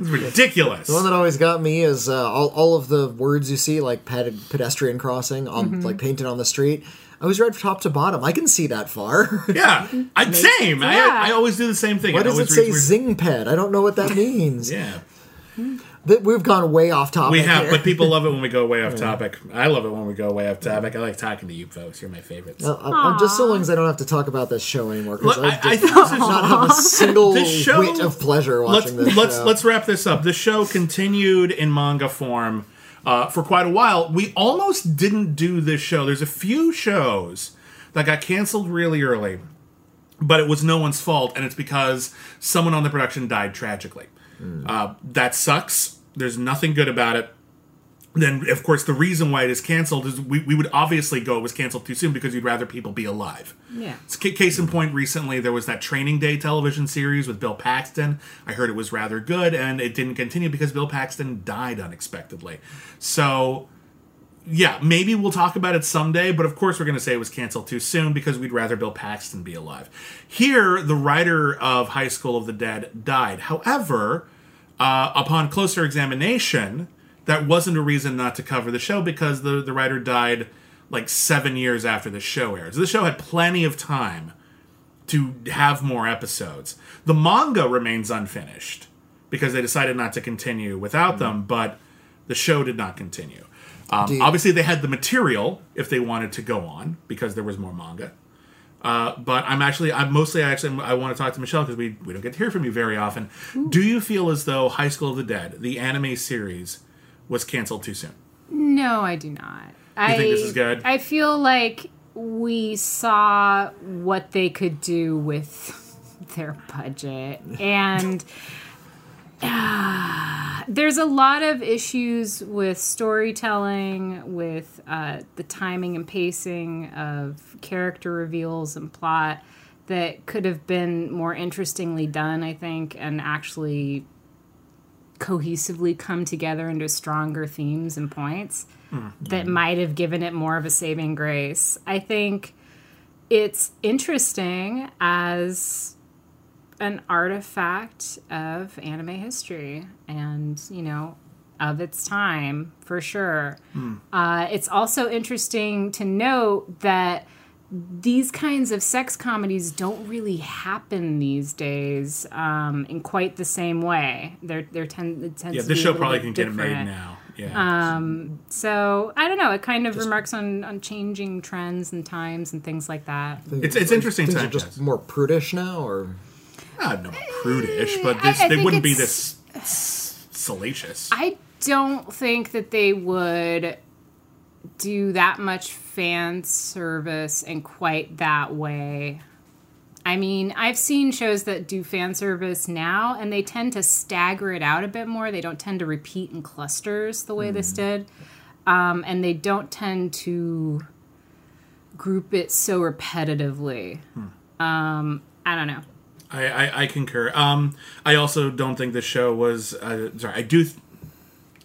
it's ridiculous.
The one that always got me is uh, all, all of the words you see, like ped- pedestrian crossing, on like painted on the street. I was read top to bottom. I can see that far.
yeah, I, same.
Yeah.
I, I always do the same thing.
Why
It
does it say
reads weird.
zing ped? I don't know what that means.
Yeah,
Th- We've gone way off topic.
we have,
here.
but people love it when we go way off topic. I love it when we go way off topic. I like talking to you folks. You're my favorites.
Uh, I'm I'm just so long as I don't have to talk about this show anymore because I,
I, I
did
this is
not have a single
This show-
whit of pleasure
let's
watching this
let's
show.
let's wrap this up. The show continued in manga form uh, for quite a while. We almost didn't do this show. There's a few shows that got canceled really early, but it was no one's fault, and it's because someone on the production died tragically. Uh, that sucks. There's nothing good about it. Then, of course, the reason why it is canceled is we, we would obviously go it was canceled too soon because you'd rather people be alive.
Yeah.
Case in point, recently there was that Training Day television series with Bill Paxton. I heard it was rather good, and it didn't continue because Bill Paxton died unexpectedly. So, yeah, maybe we'll talk about it someday, but of course we're going to say it was canceled too soon because we'd rather Bill Paxton be alive. Here, the writer of High School of the Dead died. However, uh, upon closer examination, that wasn't a reason not to cover the show because the, the writer died like seven years after the show aired. So the show had plenty of time to have more episodes. The manga remains unfinished because they decided not to continue without them, but the show did not continue. Um, obviously, they had the material if they wanted to go on because there was more manga. Uh, but I'm actually, I'm mostly actually, I want to talk to Michelle because we, we don't get to hear from you very often. Do you feel as though High School of the Dead, the anime series, was canceled too soon?
No, I do not. I
think this is good?
I feel like we saw what they could do with their budget and there's a lot of issues with storytelling with uh, the timing and pacing of character reveals and plot that could have been more interestingly done i think and actually cohesively come together into stronger themes and points that might have given it more of a saving grace. I think it's interesting as an artifact of anime history and, you know, of its time for sure. Uh, it's also interesting to note that these kinds of sex comedies don't really happen these days um, in quite the same way. They're they're tend it tends
Yeah,
to
this
be
show
little
probably
bit
can get it made now. Yeah.
So I don't know. It kind of remarks on on changing trends and times and things like that.
it's it's interesting
Things are
times.
just more prudish now, or
not no prudish, but this,
I
they wouldn't be this salacious.
I don't think that they would do that much fan service in quite that way. I mean, I've seen shows that do fan service now, and they tend to stagger it out a bit more. They don't tend to repeat in clusters the way this did, um, and they don't tend to group it so repetitively. Um, I don't know.
I, I, I concur. Um, I also don't think the show was. Uh, sorry, I do. Th-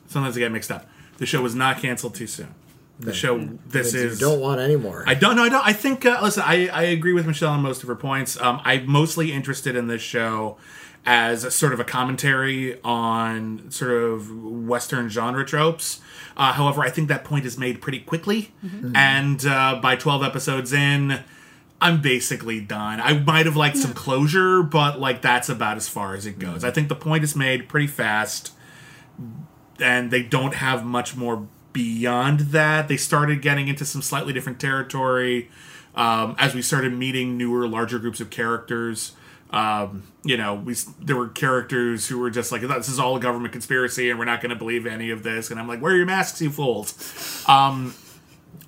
sometimes I get mixed up. The show was not canceled too soon. The show. This
you
is.
don't want anymore.
I don't know. I don't. I think. Uh, listen, I, I agree with Michelle on most of her points. Um, I'm mostly interested in this show as a sort of a commentary on sort of Western genre tropes. Uh, however, I think that point is made pretty quickly, and uh, by 12 episodes in, I'm basically done. I might have liked some closure, but like that's about as far as it goes. I think the point is made pretty fast and they don't have much more beyond that. They started getting into some slightly different territory um, as we started meeting newer, larger groups of characters. Um, you know, we there were characters who were just like, "This is all a government conspiracy, and we're not going to believe any of this." And I'm like, "Where are your masks, you fools?" Um,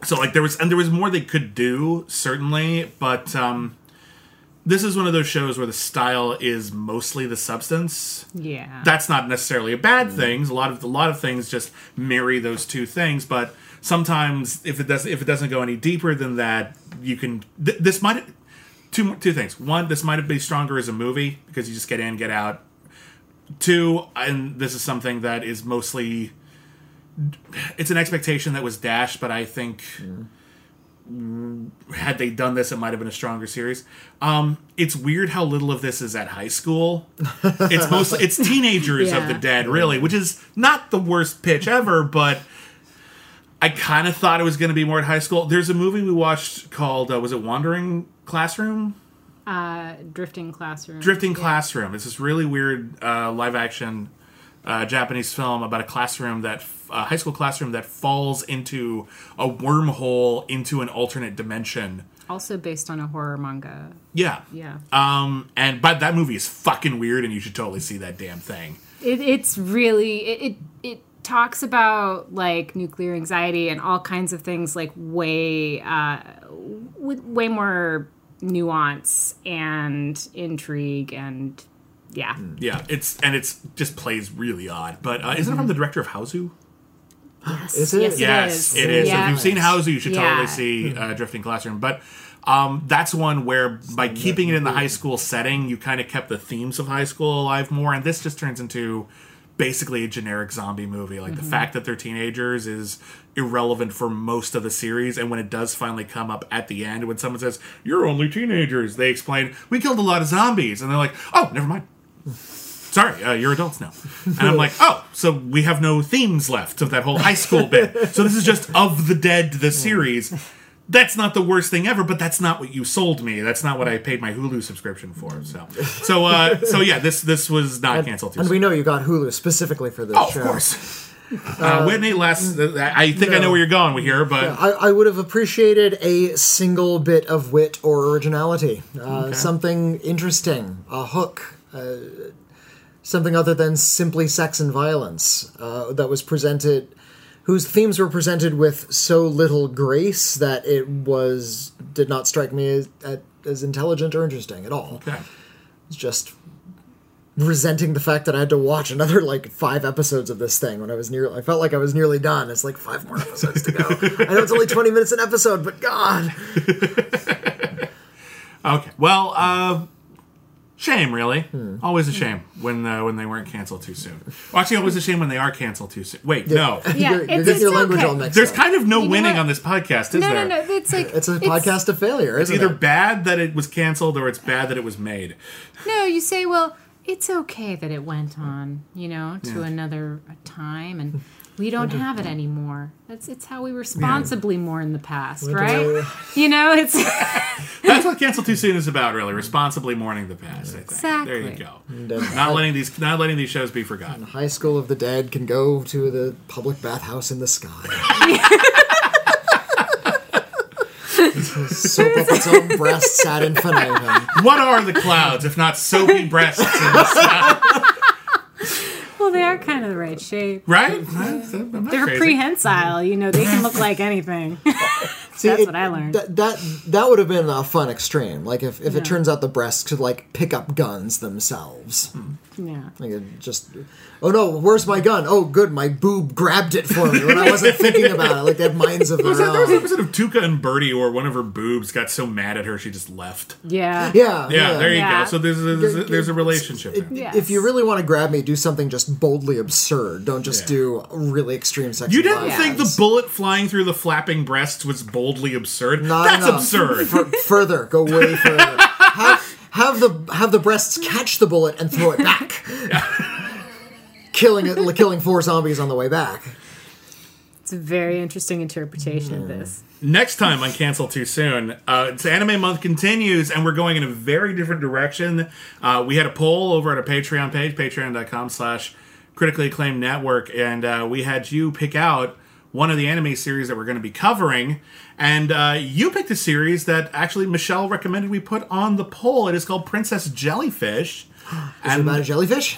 so like there was and there was more they could do certainly, but um, this is one of those shows where the style is mostly the substance
Yeah.
that's not necessarily a bad thing. A lot of a lot of things just marry those two things, but sometimes if it does if it doesn't go any deeper than that, you can. Th- this might two two things. One, this might have been stronger as a movie because you just get in, get out. Two, and this is something that is mostly it's an expectation that was dashed, but I think had they done this, it might have been a stronger series. Um, it's weird how little of this is at high school. It's mostly it's teenagers of the dead, really, which is not the worst pitch ever, but I kind of thought it was going to be more at high school. There's a movie we watched called uh, was it Wandering Classroom?
Uh, drifting classroom.
Drifting
Yeah.
Classroom. It's this really weird uh, live action uh, Japanese film about a classroom that a high school classroom that falls into a wormhole into an alternate dimension.
Also based on a horror manga.
Yeah.
Yeah.
Um, and but that movie is fucking weird, and you should totally see that damn thing.
It, it's really it, it it talks about like nuclear anxiety and all kinds of things like way uh, with way more nuance and intrigue and yeah.
Yeah, it's and it's just plays really odd. But uh, isn't it from the director of Hausu?
Yes,
Is it?
yes,
yes,
it is.
it is. So if you've seen Hausu, you should
Yeah.
totally see uh, Drifting Classroom. But um, that's one where by keeping it in the high school setting, you kind of kept the themes of high school alive more. And this just turns into basically a generic zombie movie. Like the fact that they're teenagers is irrelevant for most of the series. And when it does finally come up at the end, when someone says, You're only teenagers, they explain, We killed a lot of zombies. And they're like, Oh, never mind. Sorry, uh, you're adults now. And I'm like, oh, so we have no themes left of that whole high school bit. So this is just Of the Dead, the series. That's not the worst thing ever, but that's not what you sold me. That's not what I paid my Hulu subscription for. So, so, uh, so yeah, this this was not canceled too
And
soon.
we know you got Hulu specifically for this
Oh, of
show.
course. Uh, Witney, last, I think I know where you're going with here, but
I, I would have appreciated a single bit of wit or originality, uh, something interesting, a hook, uh, something other than simply sex and violence uh, that was presented, whose themes were presented with so little grace that it was did not strike me as, as intelligent or interesting at all.
okay.
It's just resenting the fact that I had to watch another like five episodes of this thing when I was near. I felt like I was nearly done. It's like five more episodes to go. I know it's only twenty minutes an episode, but God,
Okay. Well, uh, shame, really.
Hmm.
Always a shame when uh, when they weren't canceled too soon. Well, actually, always a shame when they are canceled too soon. Wait, no.
Yeah,
you're, you're
it's-
getting your language
okay.
all mixed
There's
up.
kind of no
You
winning on this podcast, is
No,
there?
no, no. It's like
it's a podcast of failure, isn't it?
Is Either
it?
bad that it was canceled or it's bad that it was made.
No, you say, well, it's okay that it went on, you know, to another time, and we don't have it anymore. That's it's how we responsibly mourn the past, right? You know, it's
That's what cancel too soon is about, really. Responsibly mourning the past. I think. There you
Exactly.
go. Uh, not letting these not letting these shows be forgotten.
High School of the Dead can go to the public bathhouse in the sky. Soap up its own breasts ad infinitum.
What are the clouds if not soapy breasts in the sky?
well, they are kind of the right shape.
Right? That's- I'm not
They're
crazy.
prehensile, you know. They can look like anything.
See,
That's
it-
what I learned.
That that, that would have been a fun extreme. Like if, if it turns out the breasts could like pick up guns themselves. Hmm.
Yeah.
Like it just, oh no, where's my gun? Oh, good, my boob grabbed it for me when I wasn't thinking about it. Like they have minds of their
Was that there was an
own.
episode of Tuca and Bertie where one of her boobs got so mad at her she just left.
Yeah.
Yeah,
Yeah, there you
Yeah.
go. So there's a, there's a, there's a relationship there.
Yes.
If you really want to grab me, do something just boldly absurd. Don't just
Yeah.
do really extreme sex.
You
and
didn't
violence.
think the bullet flying through the flapping breasts was boldly absurd?
Not
That's
enough.
absurd.
F- further, go way further. have, have the have the breasts catch the bullet and throw it back, killing it, killing four zombies on the way back.
It's a very interesting interpretation of this.
Next time on Cancel Too Soon, uh, it's Anime Month continues, and we're going in a very different direction. Uh, we had a poll over at our Patreon page, patreon.com slash critically acclaimed network, and uh, we had you pick out one of the anime series that we're going to be covering. And uh, you picked a series that actually Michelle recommended we put on the poll. It is called Princess Jellyfish.
Is it about a jellyfish?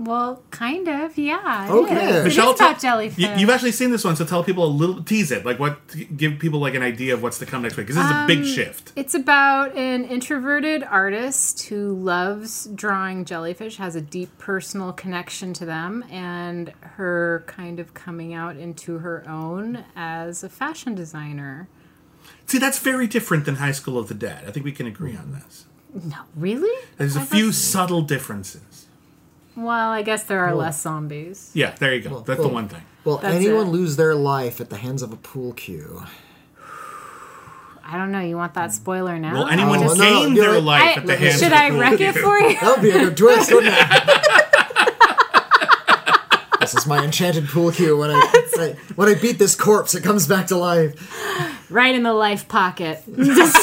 Well, kind of, yeah. it
Okay.
is. It is
Michelle,
about
tell-
jellyfish.
You, you've actually seen this one, so tell people a little, tease it, like what, give people like an idea of what's to come next week, because this is a big um, shift.
It's about an introverted artist who loves drawing jellyfish, has a deep personal connection to them, and her kind of coming out into her own as a fashion designer.
See, that's very different than High School of the Dead. I think we can agree on this.
No, really?
There's a
I
few
thought-
subtle differences.
Well, I guess there are less zombies.
Yeah, there you go. That's the
well-
one thing.
Will
That's
anyone
it.
lose their life at the hands of a pool cue?
I don't know. You want that spoiler now?
Well, anyone
Oh,
who
no,
gained
you're
their
right.
life
I-
at the hands
should
of the
I
pool
wreck it for you?
That would be a good twist, wouldn't it? this is my enchanted pool cue. When I, I when I beat this corpse, it comes back to life.
right in the life pocket. Oh, Just-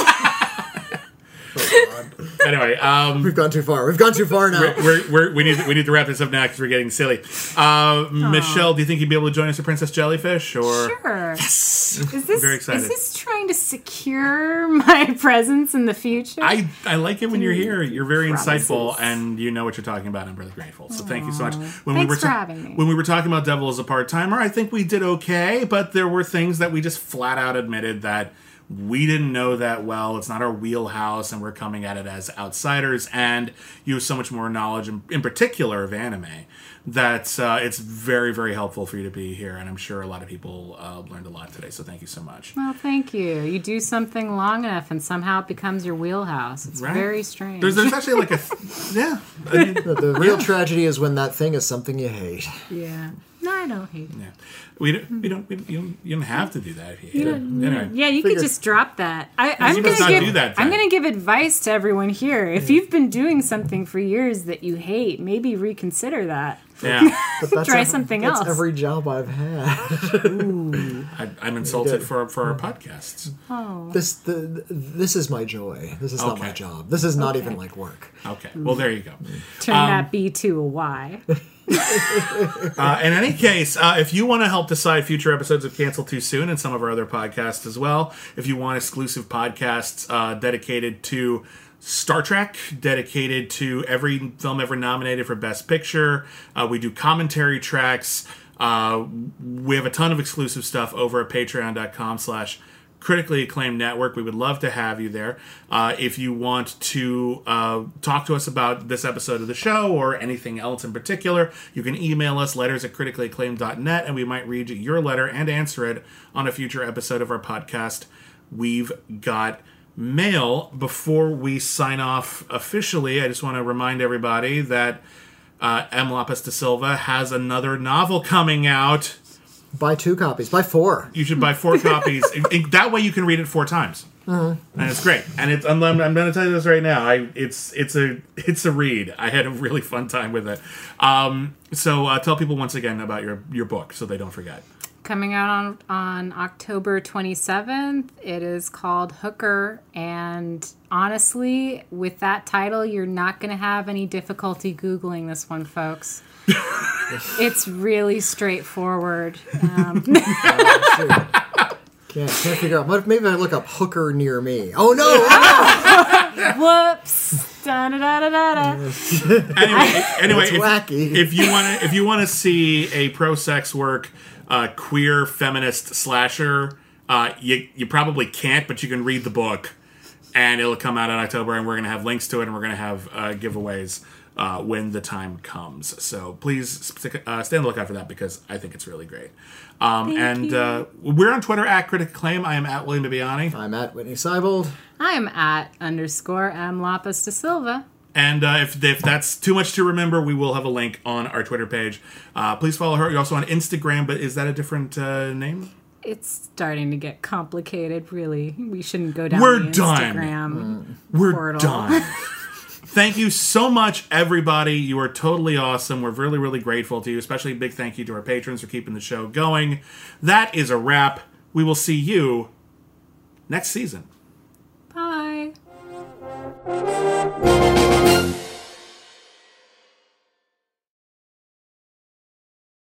Anyway, um,
We've gone too far. We've gone too far now.
we're, we're, we're, we need we need to wrap this up now because we're getting silly. Uh, Michelle, do you think you'd be able to join us at Princess Jellyfish? Or
sure. Yes. Is this
Very excited.
is this trying to secure my presence in the future?
I, I like it when you're here. You're very insightful and you know what you're talking about. I'm really grateful. So thank you so much. When
Thanks
were
for having me.
when we were talking about Devil as a part timer, I think we did okay, but there were things that we just flat out admitted that we didn't know that well. It's not our wheelhouse, and we're coming at it as outsiders. And you have so much more knowledge, in, in particular of anime, that uh, it's very very helpful for you to be here. And I'm sure a lot of people uh, learned a lot today. So thank you so much.
well, thank you. You do something long enough, and somehow it becomes your wheelhouse. It's
Right.
very strange.
There's, there's actually like a yeah. I mean,
The, the real tragedy is when that thing is something you hate.
yeah. No, I don't hate. it.
Yeah. We don't, we don't, we don't, you don't, you don't have to do that if you hate it. Anyway.
Yeah, you could
Figure-
just drop that. I, I'm
You
gonna
must
give.
do that
I'm
then.
gonna give advice to everyone here. If you've been doing something for years that you hate, maybe reconsider that.
Yeah.
But that's
Try
every-
something
that's
else.
every job I've had.
I, I'm insulted for, for our podcasts. Oh.
This the, this is my joy. This is not my job. This is not
Okay.
even like work.
Okay. Well, there you go.
Turn
Um,
that B to a Y.
Uh, in any case, uh, if you want to help decide future episodes of Cancel Too Soon and some of our other podcasts as well, if you want exclusive podcasts uh, dedicated to Star Trek, dedicated to every film ever nominated for Best Picture, uh, we do commentary tracks. Uh, we have a ton of exclusive stuff over at patreon.com slash critically acclaimed network. We would love to have you there. Uh, if you want to uh, talk to us about this episode of the show or anything else in particular, you can email us letters at criticallyacclaimed.net and we might read your letter and answer it on a future episode of our podcast. We've got mail. Before we sign off officially, I just want to remind everybody that uh, M. Lopes da Silva has another novel coming out.
Buy two copies. Buy four.
You should buy four copies. That way, you can read it four times, and it's great. And it's I'm, I'm, going to tell you this right now. I it's it's a it's a read. I had a really fun time with it. Um, so uh, tell people once again about your your book so they don't forget.
Coming out on on October 27th. It is called Hooker, and honestly, with that title, you're not going to have any difficulty googling this one, folks. it's really straightforward. Um,
Can't can't figure out. What maybe I look up hooker near me. Oh no! oh,
whoops. Da, da, da, da, da, da.
Anyway, anyway, if,
wacky.
if you want to if you want to see a pro sex work, uh, queer feminist slasher, uh, you you probably can't, but you can read the book, and it'll come out in October, and we're gonna have links to it, and we're gonna have uh, giveaways. Uh, when the time comes, so please stick, uh, stay on the lookout for that because I think it's really great. Um, and uh, we're on Twitter at Critic Claim. I am at William Bibbiani.
I'm at Witney Seibold.
I'm at underscore M Lopes da Silva.
And uh, if, if that's too much to remember, we will have a link on our Twitter page. Uh, please follow her. You're also on Instagram, but is that a different uh, name?
It's starting to get complicated, really. We shouldn't go down
We're
the
done.
Instagram.
We're
Portal.
done. thank you so much, everybody. You are totally awesome. We're really, really grateful to you. Especially a big thank you to our patrons for keeping the show going. That is a wrap. We will see you next season.
Bye.